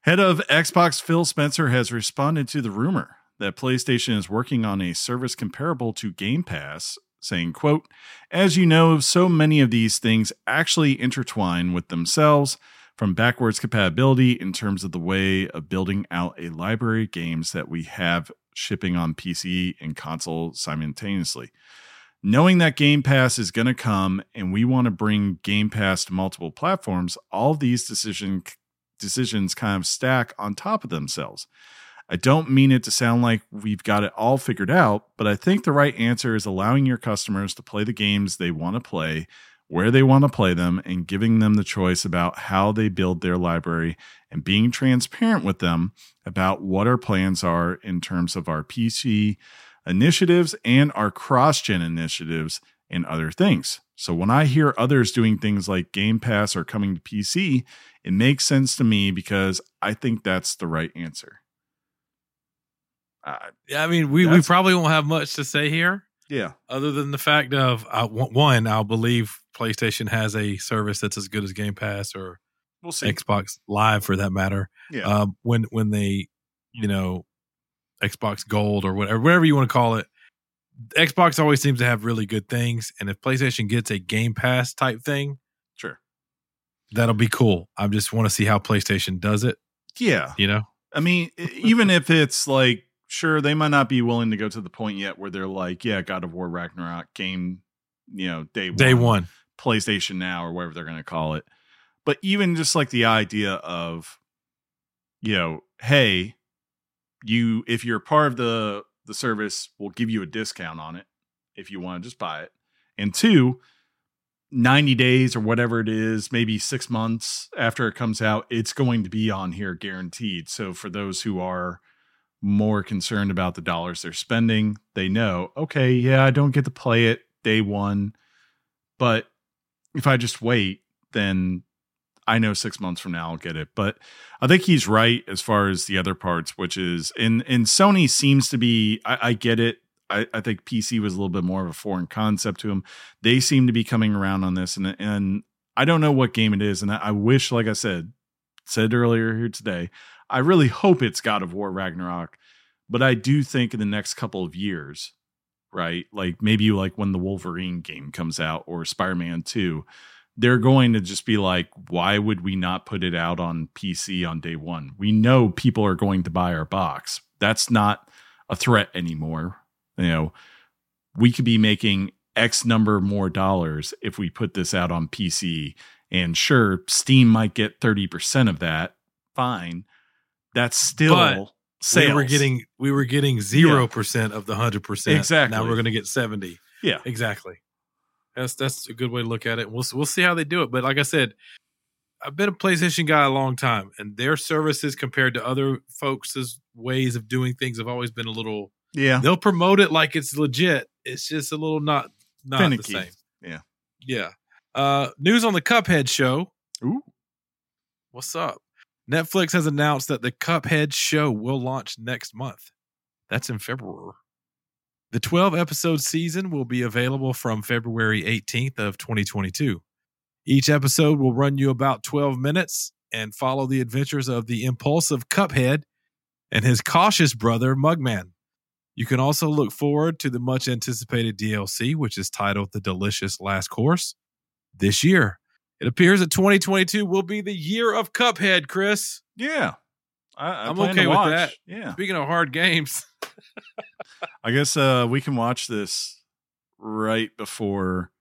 Head of Xbox Phil Spencer has responded to the rumor that PlayStation is working on a service comparable to Game Pass, saying, quote, As you know, so many of these things actually intertwine with themselves from backwards compatibility in terms of the way of building out a library of games that we have shipping on PC and console simultaneously. Knowing that Game Pass is going to come and we want to bring Game Pass to multiple platforms, all these decision, decisions kind of stack on top of themselves. I don't mean it to sound like we've got it all figured out, but I think the right answer is allowing your customers to play the games they want to play, where they want to play them, and giving them the choice about how they build their library and being transparent with them about what our plans are in terms of our PC initiatives and our cross gen initiatives and other things. So when I hear others doing things like Game Pass or coming to PC, it makes sense to me because I think that's the right answer. Uh, Yeah, I mean, we, we probably won't have much to say here yeah. other than the fact of uh, one, I'll believe PlayStation has a service that's as good as Game Pass or We'll see. Xbox Live for that matter. Yeah. Um, when when they, you know, Xbox Gold or whatever, whatever you want to call it, Xbox always seems to have really good things. And if PlayStation gets a Game Pass type thing. That'll be cool. I just want to see how PlayStation does it. Yeah. You know, I mean, even if it's like, sure, they might not be willing to go to the point yet where they're like, yeah, God of War Ragnarok game, you know, day one, day one. PlayStation Now or whatever they're going to call it. But even just like the idea of, you know, hey, you if you're part of the the service, we'll give you a discount on it if you want to just buy it. And two, 90 days or whatever it is, maybe six months after it comes out, it's going to be on here guaranteed. So for those who are more concerned about the dollars they're spending, they know, okay, yeah, I don't get to play it day one, but if I just wait, then I know six months from now I'll get it. But I think he's right as far as the other parts, which is and and Sony seems to be. I, I get it. I, I think PC was a little bit more of a foreign concept to him. They seem to be coming around on this, and and I don't know what game it is, and I, I wish, like I said, said earlier here today, I really hope it's God of War Ragnarok, but I do think in the next couple of years, right, like maybe like when the Wolverine game comes out or Spider Man Two they're going to just be like, why would we not put it out on PC on day one? We know people are going to buy our box. That's not a threat anymore. You know, we could be making X number more dollars if we put this out on PC. And sure, Steam might get 30% of that. Fine. That's still But sales. we were getting we were getting zero percent of the hundred percent. Exactly. Now we're going to get seventy. yeah. Exactly. That's that's a good way to look at it. We'll we'll see how they do it. But like I said, I've been a PlayStation guy a long time, and their services compared to other folks' ways of doing things have always been a little. Yeah. They'll promote it like it's legit. It's just a little not not Finicky. the same. Yeah. Yeah. Uh, news on the Cuphead show. Ooh. What's up? Netflix has announced that the Cuphead show will launch next month. That's in February. The 12 episode season will be available from February 18th of 2022. Each episode will run you about 12 minutes and follow the adventures of the impulsive Cuphead and his cautious brother Mugman. You can also look forward to the much anticipated DLC, which is titled The Delicious Last Course, this year. It appears that 2022 will be the year of Cuphead, Chris. Yeah. I, I I'm okay with that. Yeah. Speaking of hard games, I guess uh, we can watch this right before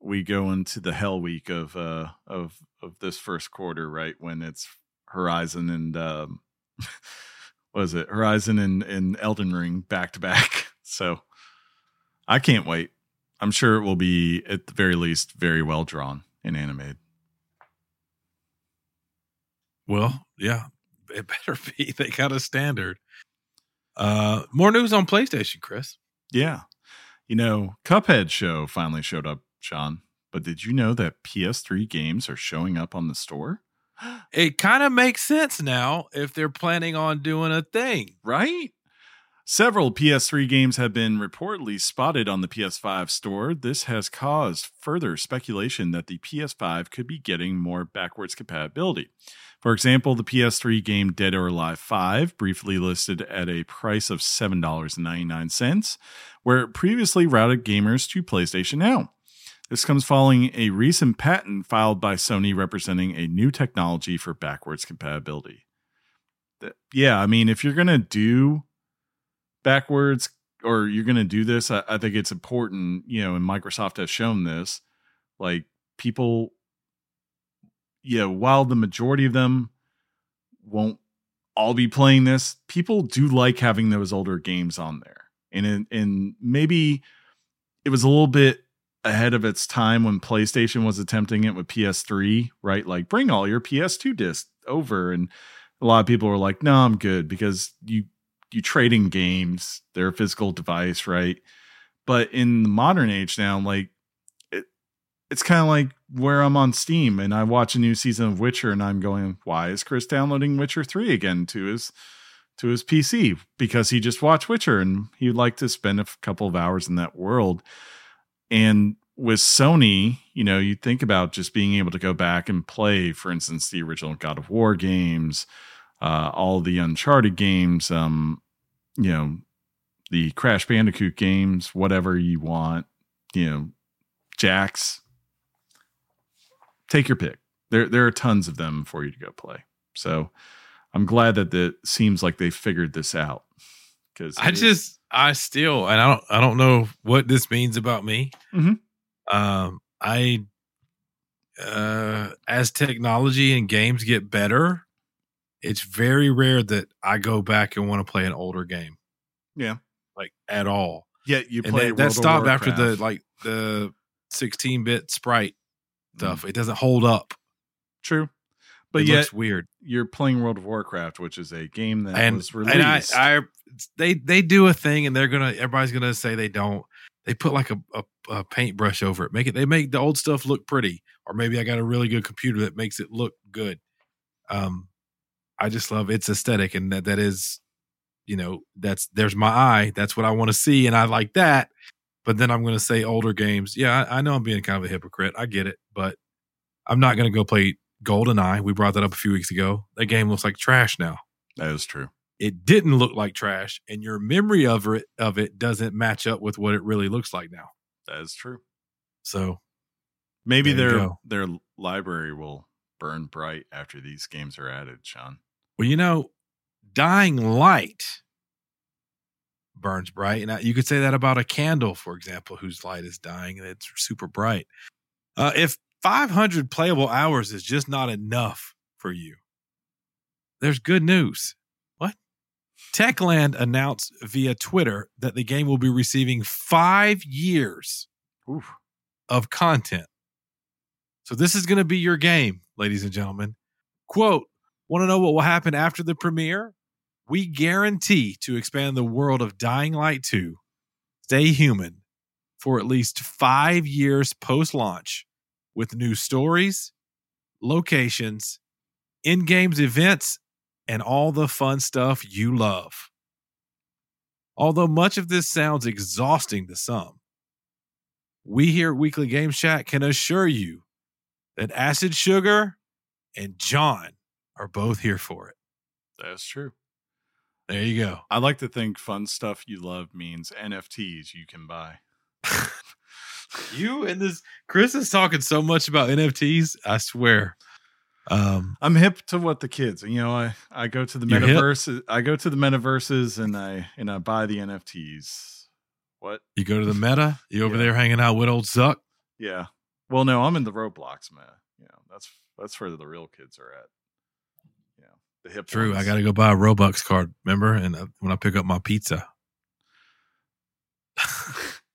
we go into the hell week of uh of of this first quarter, right when it's Horizon and um what is it Horizon and, and Elden Ring back to back. So I can't wait. I'm sure it will be at the very least very well drawn and animated. well, yeah, it better be. They got a standard. Uh, more news on PlayStation, Chris. Yeah. You know, Cuphead show finally showed up, Sean. But did you know that PS3 games are showing up on the store? It kind of makes sense now if they're planning on doing a thing. Right? Several PS3 games have been reportedly spotted on the PS5 store. This has caused further speculation that the PS5 could be getting more backwards compatibility. For example, the PS3 game Dead or Alive 5, briefly listed at a price of $7.99, where it previously routed gamers to PlayStation Now. This comes following a recent patent filed by Sony representing a new technology for backwards compatibility. Yeah, I mean, if you're going to do backwards or you're going to do this, I, I think it's important, you know, and Microsoft has shown this. Like, people, you know, while the majority of them won't all be playing this, people do like having those older games on there. And, it, and maybe it was a little bit ahead of its time when PlayStation was attempting it with PS3, right? Like bring all your PS2 discs over and a lot of people were like, "No, I'm good because you you trade in games, they're a physical device, right?" But in the modern age now, like it it's kind of like where I'm on Steam and I watch a new season of Witcher and I'm going, "Why is Chris downloading Witcher 3 again to his to his PC because he just watched Witcher and he'd like to spend a couple of hours in that world." And with Sony, you know, you think about just being able to go back and play, for instance, the original God of War games, uh, all the Uncharted games, um, you know, the Crash Bandicoot games, whatever you want, you know, Jax. Take your pick. There, there are tons of them for you to go play. So, I'm glad that it seems like they figured this out. Because I just, I still, and I don't, I don't know what this means about me. Mhm. Um, I, uh, as technology and games get better, it's very rare that I go back and want to play an older game. Yeah. like at all. yeah, you play that, that stopped after the like the 16 bit sprite Mm. stuff. It doesn't hold up. True. But it yet looks weird. you're playing World of Warcraft, which is a game that and was released. and I, I they they do a thing and they're gonna everybody's gonna say they don't they put like a, a, a paintbrush over it. Make it they make the old stuff look pretty or maybe i got a really good computer that makes it look good. Um i just love its aesthetic and that that is you know that's there's my eye that's what i want to see and i like that but then i'm gonna say older games. Yeah I, I know i'm being kind of a hypocrite i get it but i'm not gonna go play GoldenEye. we brought that up a few weeks ago. That game looks like trash now. That is true. It didn't look like trash and your memory of it of it doesn't match up with what it really looks like now That is true. so Maybe their go. their library will burn bright after these games are added, Sean. well you know dying light burns bright and I- you could say that about a candle for example whose light is dying and it's super bright uh, if 500 playable hours is just not enough for you there's good news techland announced via twitter that the game will be receiving five years Oof. of content. So this is going to be your game, ladies and gentlemen. Quote, want to know what will happen after the premiere? We guarantee to expand the world of Dying Light 2, Stay Human, for at least five years post launch with new stories, locations, in games events, and all the fun stuff you love. Although much of this sounds exhausting to some, we here at Weekly Games Chat can assure you that Acid Sugar and John are both here for it. That's true. There you go. I like to think fun stuff you love means NFTs you can buy. You and this Chris is talking so much about NFTs. I swear. Um, I'm hip to what the kids, you know, I, I go to the hip? metaverse, I go to the metaverses and I and I buy the NFTs. What? you go to the meta. You over Yeah. there hanging out with old Zuck. Yeah. Well, no, I'm in the Roblox meta. You know, that's that's where the real kids are at. You know, the hip. True. I got to go buy a Robux card. Remember? And uh, when I pick up my pizza,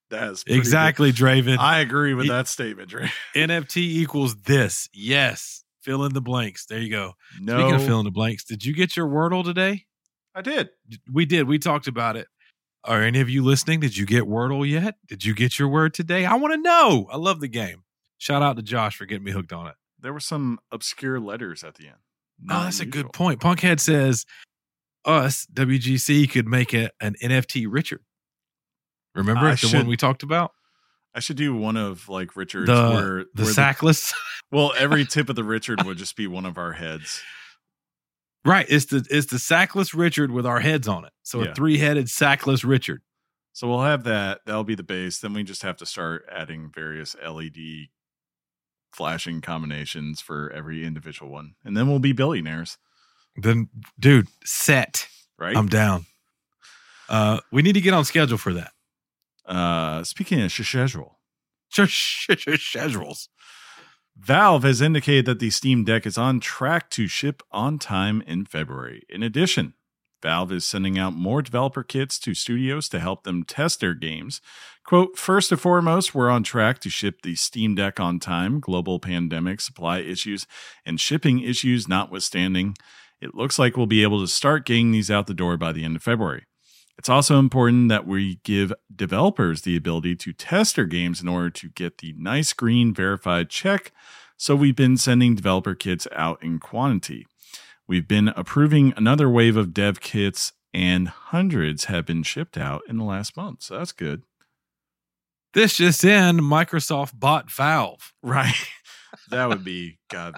That's pretty good. exactly, Draven. I agree with that statement, Dre. NFT equals this. Yes. Fill in the blanks. There you go. No, Speaking of fill in the blanks, did you get your Wordle today? I did. We did. We talked about it. Are any of you listening? Did you get Wordle yet? Did you get your word today? I want to know. I love the game. Shout out to Josh for getting me hooked on it. There were some obscure letters at the end. oh, Not that's a good point. Punkhead says us, WGC, could make a, an NFT Richard. Remember I the should- one we talked about? I should do one of like Richard's The- where The where sackless. well, every tip of the Richard would just be one of our heads. right. It's the it's the sackless Richard with our heads on it. So Yeah. a three headed sackless Richard. So we'll have that. That'll be the base. Then we just have to start adding various LED flashing combinations for every individual one. And then we'll be billionaires, Then, dude, set. right? I'm down. Uh, we need to get on schedule for that. Uh speaking of schedule, Schedules. Valve has indicated that the Steam Deck is on track to ship on time in February. In addition, Valve is sending out more developer kits to studios to help them test their games. Quote, first and foremost, we're on track to ship the Steam Deck on time, global pandemic, supply issues, and shipping issues notwithstanding. It looks like we'll be able to start getting these out the door by the end of February. It's also important that we give developers the ability to test their games in order to get the nice green verified check. So we've been sending developer kits out in quantity. We've been approving another wave of dev kits, and hundreds have been shipped out in the last month. So that's good. This just in: Microsoft bought Valve. Right. that would be, God,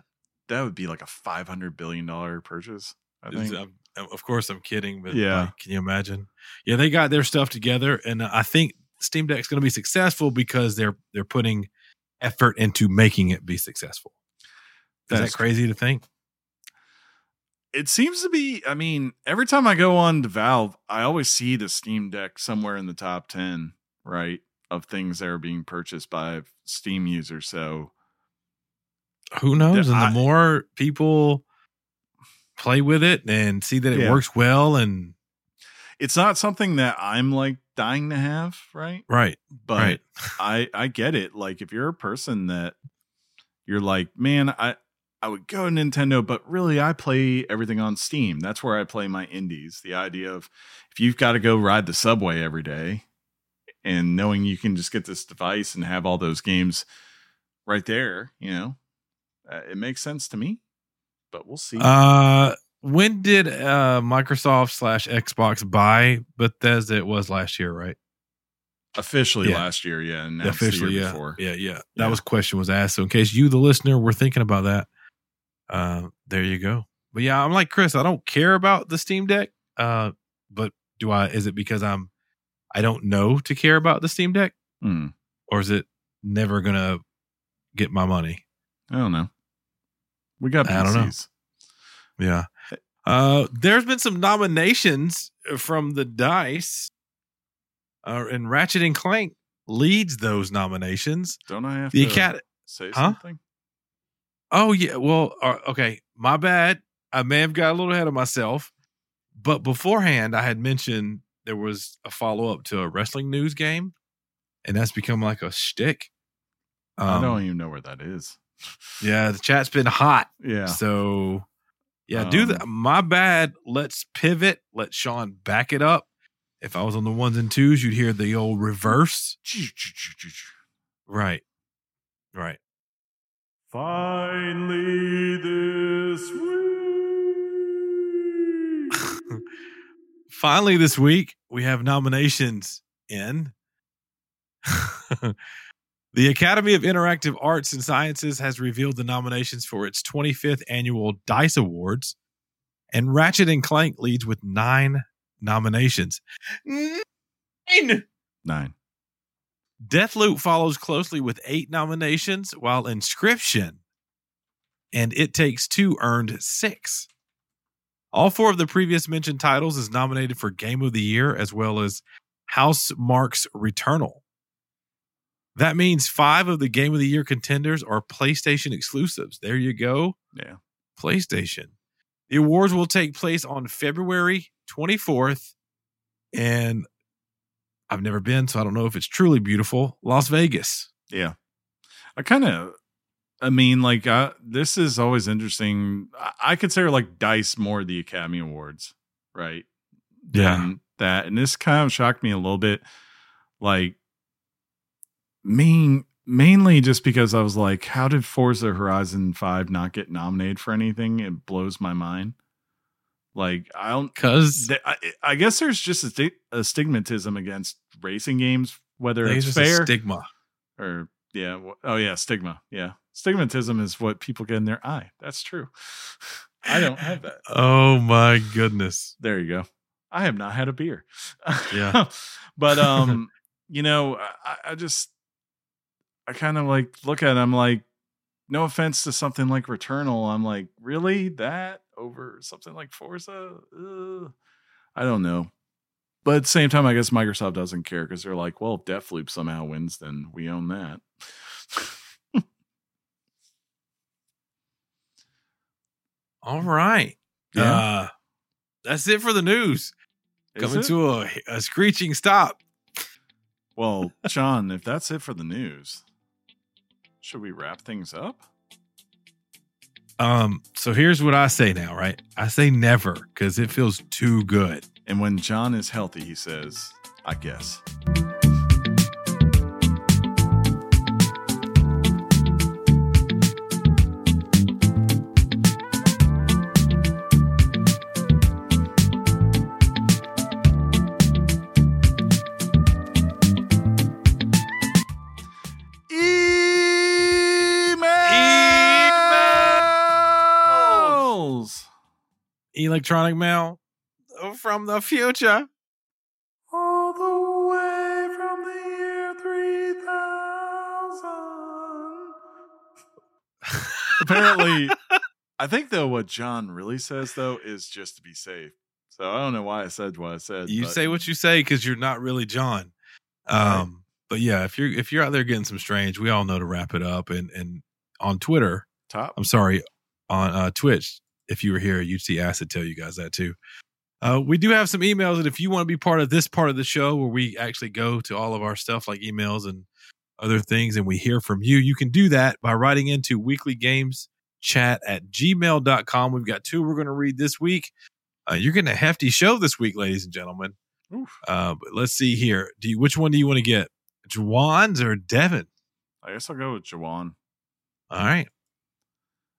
that would be like a $500 billion purchase. I think. Of course, I'm kidding, but Yeah. like, can you imagine? Yeah, they got their stuff together, and uh, I think Steam Deck's going to be successful because they're they're putting effort into making it be successful. Is That's that crazy to think? it seems to be i mean every time i go on to valve i always see the steam deck somewhere in the top 10 right of things that are being purchased by steam users so Who knows? And I- the more people play with it and see that it Yeah. works well, and it's not something that i'm like dying to have right? Right, but right, i i get it. Like if you're a person that you're like man i i would go to nintendo but really i play everything on steam. That's where i play my indies. The idea of if you've got to go ride the subway every day and knowing you can just get this device and have all those games right there you know uh, it makes sense to me but we'll see Uh, when did uh Microsoft slash Xbox buy Bethesda? It was last year, right? officially yeah. last year yeah Officially, year yeah, before. yeah, yeah. That Yeah. was question was asked. So in case you, the listener, were thinking about that, uh, there you go. But yeah, I'm like Chris. I don't care about the Steam Deck. Uh, but do I? Is it because I'm I don't know to care about the Steam Deck, Hmm. or is it never gonna get my money? i don't know we got PCs. I don't know. Yeah. Uh, there's been some nominations from the Dice, uh, and Ratchet and Clank leads those nominations. don't i have The to Academy. say Huh? something Oh yeah. Well, uh, okay. My bad. I may have got a little ahead of myself, but beforehand, I had mentioned there was a follow up to a wrestling news game, and that's become like a shtick. i Um, don't even know where that is Yeah, the chat's been hot. Yeah. So, yeah, do Um, that. My bad. Let's pivot. Let Sean back it up. If I was on the ones and twos, you'd hear the old reverse. Right. Right. Finally this week. Finally, this week, we have nominations in. the Academy of Interactive Arts and Sciences has revealed the nominations for its 25th annual DICE Awards, and Ratchet and Clank leads with nine nominations. Nine! Nine. Deathloop follows closely with eight nominations, while Inscryption and It Takes Two earned six. All four of the previous mentioned titles is nominated for Game of the Year, as well as Housemarque's Returnal. That means five of the Game of the Year contenders are PlayStation exclusives. There you go. Yeah. PlayStation. The awards will take place on February 24th and I've never been, so I don't know if it's truly beautiful. Las Vegas. Yeah. I kind of, I mean, like, uh, this is always interesting. I, I consider like Dice more the Academy Awards, right? Yeah. Than that. And this kind of shocked me a little bit. Like, main, mainly just because I was like, how did Forza Horizon 5 not get nominated for anything? It blows my mind. Like, I don't, Because th- I, I guess there's just a, sti- a stigmatism against racing games, whether it's fair stigma. or yeah, wh- oh yeah, stigma. Yeah, stigmatism is what people get in their eye. That's true. I don't have that. Oh my goodness. There you go. I have not had a beer. Yeah. but um, you know, I, I just I kind of like look at it, I'm like, no offense to something like Returnal. I'm like, really? That over something like Forza? Ugh. I don't know. But at the same time, I guess Microsoft doesn't care because they're like, well, if Deathloop somehow wins, then we own that. All right. Yeah. Uh, that's it for the news. Is Coming it? to a, a screeching stop. Well, Sean, if that's it for the news, should we wrap things up? Um, so here's what I say now, right? I say never because it feels too good. And when John is healthy, he says, I guess. Electronic mail from the future. All the way from the year 3000. Apparently, I think though what John really says though is just to be safe. So I don't know why I said what I said. You but- say what you say because you're not really John. Right. Um, but yeah, if you're if you're out there getting some strange, we all know to wrap it up. And and on Twitter, top. I'm sorry, on uh, Twitch, if you were here, you'd see Acid tell you guys that too. Uh, we do have some emails, and if you want to be part of this part of the show where we actually go to all of our stuff like emails and other things, and we hear from you, you can do that by writing into weekly games chat at gmail.com. We've got two we're going to read this week. Uh, you're getting a hefty show this week, ladies and gentlemen. Uh, but let's see here. Do you, which one do you want to get? Juwan's or Devin? I guess I'll go with Jawan. All right.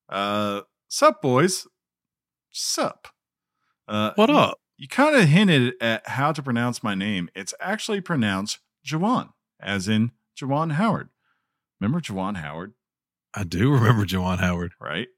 Uh, sup, boys? Sup? Uh, What up? You kind of hinted at how to pronounce my name. It's actually pronounced Jawan, as in Juwan Howard. Remember Juwan Howard, I do remember Juwan Howard. right?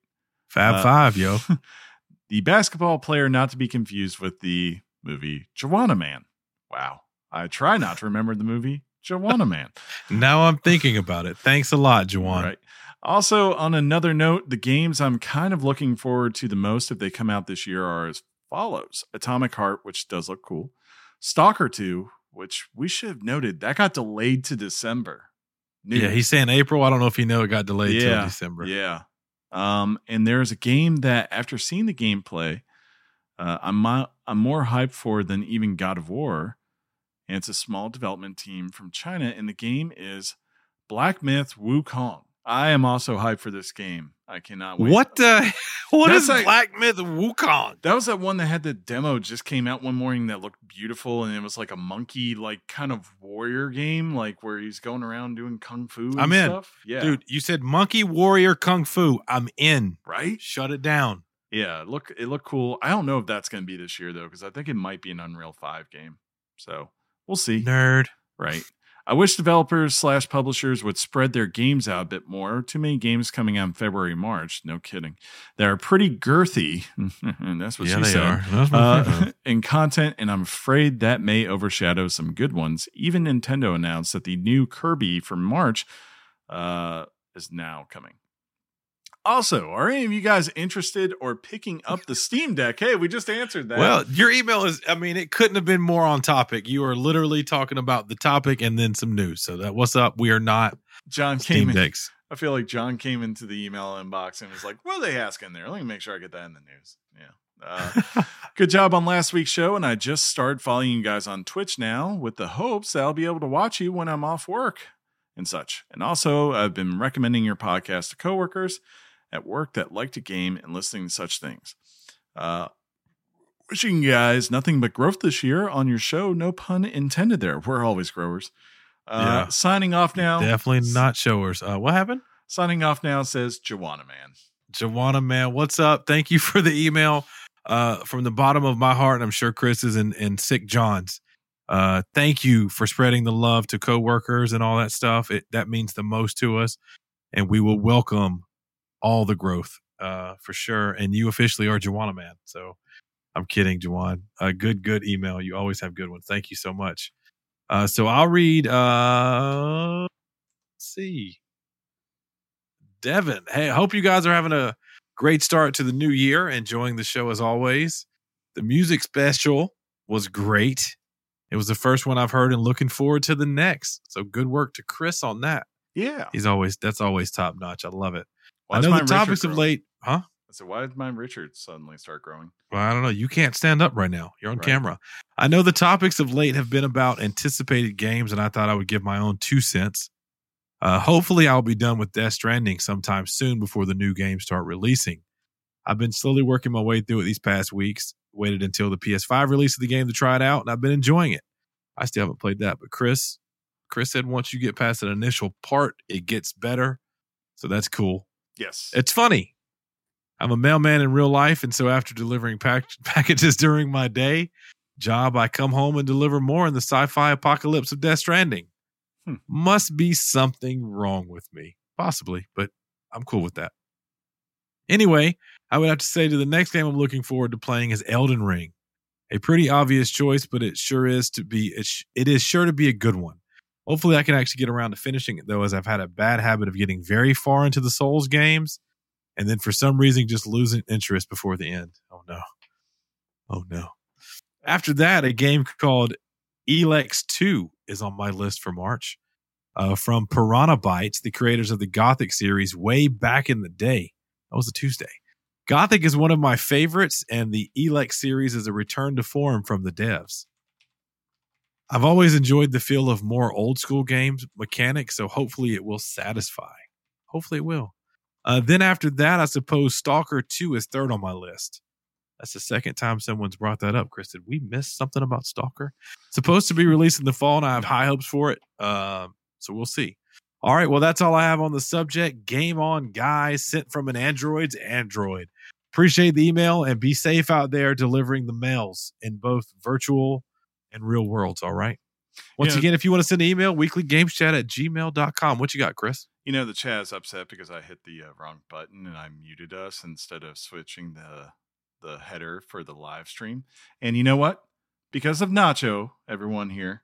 Fab Uh, Five, yo. the basketball player, not to be confused with the movie Juwanna Mann. Wow. I try not to remember the movie Juwanna Mann. Now I'm thinking about it. Thanks a lot, Jawan. Right. Also, on another note, the games I'm kind of looking forward to the most if they come out this year are as follows Atomic Heart, which does look cool, Stalker 2, which we should have noted that got delayed to December. News. Yeah, he's saying April. I don't know if you know it got delayed till December. Yeah. Um, and there's a game that after seeing the gameplay, uh, I'm I'm more hyped for than even God of War. And it's a small development team from China, and the game is Black Myth Wukong. I am also hyped for this game. I cannot wait. What the? What That's is like- Black Myth Wukong? That was that one that had the demo just came out one morning that looked beautiful and it was like a monkey like kind of warrior game like where he's going around doing kung fu and I'm in. stuff. Yeah. Dude, you said Monkey Warrior Kung Fu. I'm in. right? Shut it down. Yeah, look it looked cool. I don't know if that's going to be this year though cuz I think it might be an Unreal 5 game. So, we'll see. Nerd. Right. I wish developers slash publishers would spread their games out a bit more. Too many games coming out in February, March. No kidding. They are pretty girthy. That's what yeah, she they said. are. That's Uh, in content, and I'm afraid that may overshadow some good ones. Even Nintendo announced that the new Kirby for March uh, is now coming. Also, are any of you guys interested or picking up the Steam Deck? Hey, we just answered that. Well, your email is, I mean, it couldn't have been more on topic. You are literally talking about the topic and then some news. So that what's up? We are not John came Steam in. Decks. I feel like John came into the email inbox and was like, "What are they asking there? Let me make sure I get that in the news." Yeah. Uh, good job on last week's show, and I just started following you guys on Twitch now with the hopes that I'll be able to watch you when I'm off work and such. And also, I've been recommending your podcast to coworkers at work that like to game and listening to such things. Uh, wishing you guys nothing but growth this year on your show. No pun intended there. We're always growers. Uh, Yeah. Signing off now. Definitely not showers. Uh, what happened? Signing off now says Juwanna Mann. Jawana, man, what's up? Thank you for the email uh, from the bottom of my heart. I'm sure Chris is in, in Sick John's. Uh, thank you for spreading the love to coworkers and all that stuff. It, that means the most to us. And we will welcome all the growth uh, for sure. And you officially are Jawana, man. So I'm kidding, Jawan. A good, good email. You always have good ones. Thank you so much. Uh, so I'll read. Uh, let's see. Devin, hey, I hope you guys are having a great start to the new year. Enjoying the show as always. The music special was great. It was the first one I've heard and looking forward to the next. So good work to Chris on that. Yeah. He's always that's always top notch. I love it. Why I know the topics Richard of late, huh? I said, why did my Richard suddenly start growing? Well, I don't know. You can't stand up right now. You're on Right. camera. I know the topics of late have been about anticipated games, and I thought I would give my own two cents. Uh, hopefully, I'll be done with Death Stranding sometime soon before the new games start releasing. I've been slowly working my way through it these past weeks. Waited until the PS5 release of the game to try it out, and I've been enjoying it. I still haven't played that, but Chris, Chris said once you get past an initial part, it gets better. So that's cool. Yes. It's funny. I'm a mailman in real life, and so after delivering pack- packages during my day job, I come home and deliver more in the sci-fi apocalypse of Death Stranding. Hmm. Must be something wrong with me, possibly, but I'm cool with that. Anyway, I would have to say to the next game I'm looking forward to playing is Elden Ring. A pretty obvious choice, but it sure is to be it, sh- it is sure to be a good one. Hopefully, I can actually get around to finishing it though, as I've had a bad habit of getting very far into the Souls games and then for some reason just losing interest before the end. Oh no. Oh no. After that, a game called Elex 2 is on my list for March. Uh, from Piranha Bytes, the creators of the Gothic series way back in the day. That was a Tuesday. Gothic is one of my favorites, and the Elex series is a return to form from the devs. I've always enjoyed the feel of more old school games mechanics, so hopefully it will satisfy. Hopefully it will. Uh, then after that, I suppose Stalker 2 is third on my list. That's the second time someone's brought that up. Chris, did we miss something about Stalker? Supposed to be released in the fall, and I have high hopes for it. Um, so we'll see. All right, well, that's all I have on the subject. Game on, guys, sent from an Android's Android. Appreciate the email and be safe out there delivering the mails in both virtual and real worlds. All right. Once Yeah. again, if you want to send an email, weeklygameschat at gmail.com. What you got, Chris? You know, the chat is upset because I hit the uh, wrong button and I muted us instead of switching the the header for the live stream. And you know what? Because of Nacho, everyone here,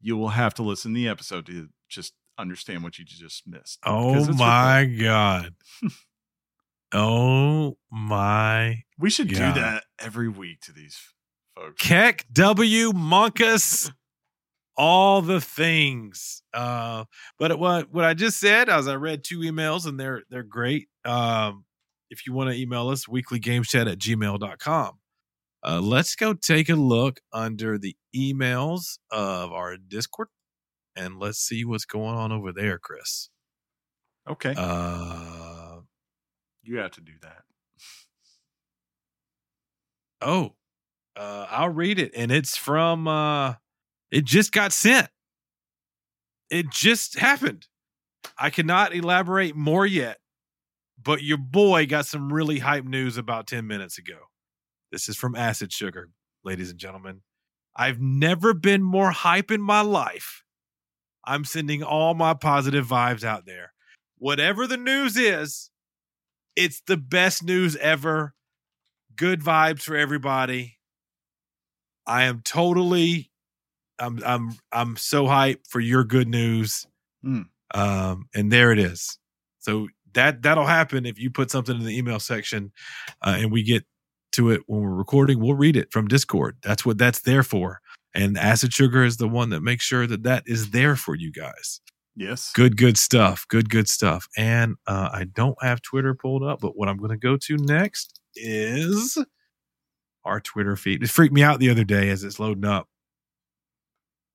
you will have to listen to the episode to just understand what you just missed. Oh my. God. oh my. We should God. do that every week to these folks. Keck W Monkus. All the things. Uh, but what what I just said as I read two emails and they're they're great. Um, if you want to email us, weeklygameschat at gmail.com. Uh, let's go take a look under the emails of our Discord and let's see what's going on over there, Chris. Okay. Uh, you have to do that. oh, uh, I'll read it, and it's from. Uh, it just got sent. It just happened. I cannot elaborate more yet, but your boy got some really hype news about ten minutes ago. This is from Acid Sugar, ladies and gentlemen. I've never been more hype in my life. I'm sending all my positive vibes out there. Whatever the news is, it's the best news ever. Good vibes for everybody. I am totally I'm I'm I'm so hyped for your good news. Hmm. Um and there it is. So that that'll happen if you put something in the email section uh, and we get to it when we're recording, we'll read it from Discord. That's what that's there for. And Acid Sugar is the one that makes sure that that is there for you guys. Yes. Good, good stuff. Good, good stuff. And uh, I don't have Twitter pulled up, but what I'm going to go to next is our Twitter feed. It freaked me out the other day as it's loading up.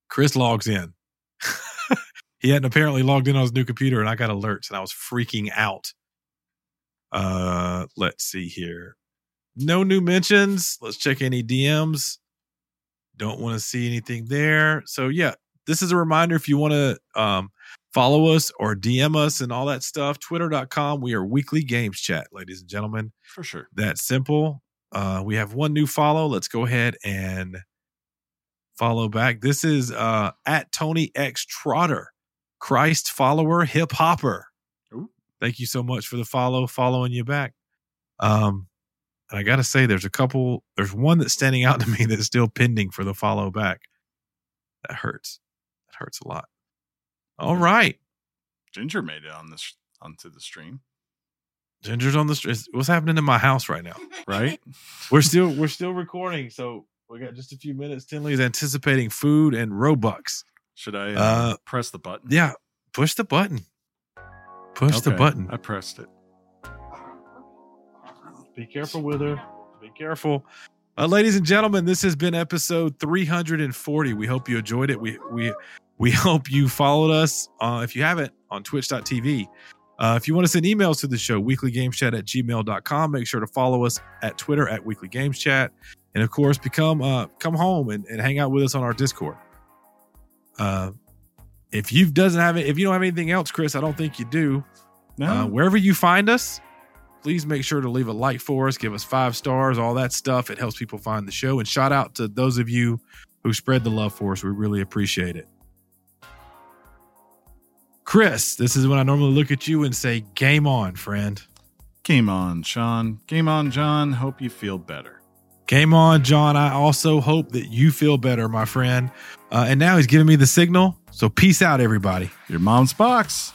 Chris logs in. he hadn't apparently logged in on his new computer, and I got alerts, and I was freaking out. Uh, let's see here. No new mentions. Let's check any DMs. Don't want to see anything there. So yeah, this is a reminder if you want to um, follow us or DM us and all that stuff. Twitter.com. We are weekly games chat, ladies and gentlemen. For sure. That simple. Uh, we have one new follow. Let's go ahead and follow back. This is uh, at Tony X Trotter, Christ follower, hip hopper. Thank you so much for the follow, following you back. Um, and I got to say, there's a couple, there's one that's standing out to me that's still pending for the follow back. That hurts. That hurts a lot. All right. Ginger made it on this onto the stream, Ginger's on the street. What's happening in my house right now? right? We're still we're still recording, so we got just a few minutes. Tinley's anticipating food and Robux. Should I uh, Uh, press the button? Yeah, push the button. Push the button. I pressed it. Be careful with her. Be careful. Uh, ladies and gentlemen, this has been episode 340. We hope you enjoyed it. We we we hope you followed us. Uh, if you haven't, on twitch.tv. Uh, if you want to send emails to the show, weeklygameschat at gmail.com. Make sure to follow us at Twitter at Weekly Games Chat. And of course, become uh, come home and, and hang out with us on our Discord. Uh, if you doesn't have it, if you don't have anything else, Chris, I don't think you do. No, Uh, wherever you find us, please make sure to leave a like for us, give us five stars, all that stuff. It helps people find the show. And shout out to those of you who spread the love for us. We really appreciate it. Chris, this is when I normally look at you and say, Game on, friend. game on, Sean. Game on, John. Hope you feel better. Game on, John. I also hope that you feel better, my friend. Uh, and now he's giving me the signal. So peace out, everybody. Your mom's box.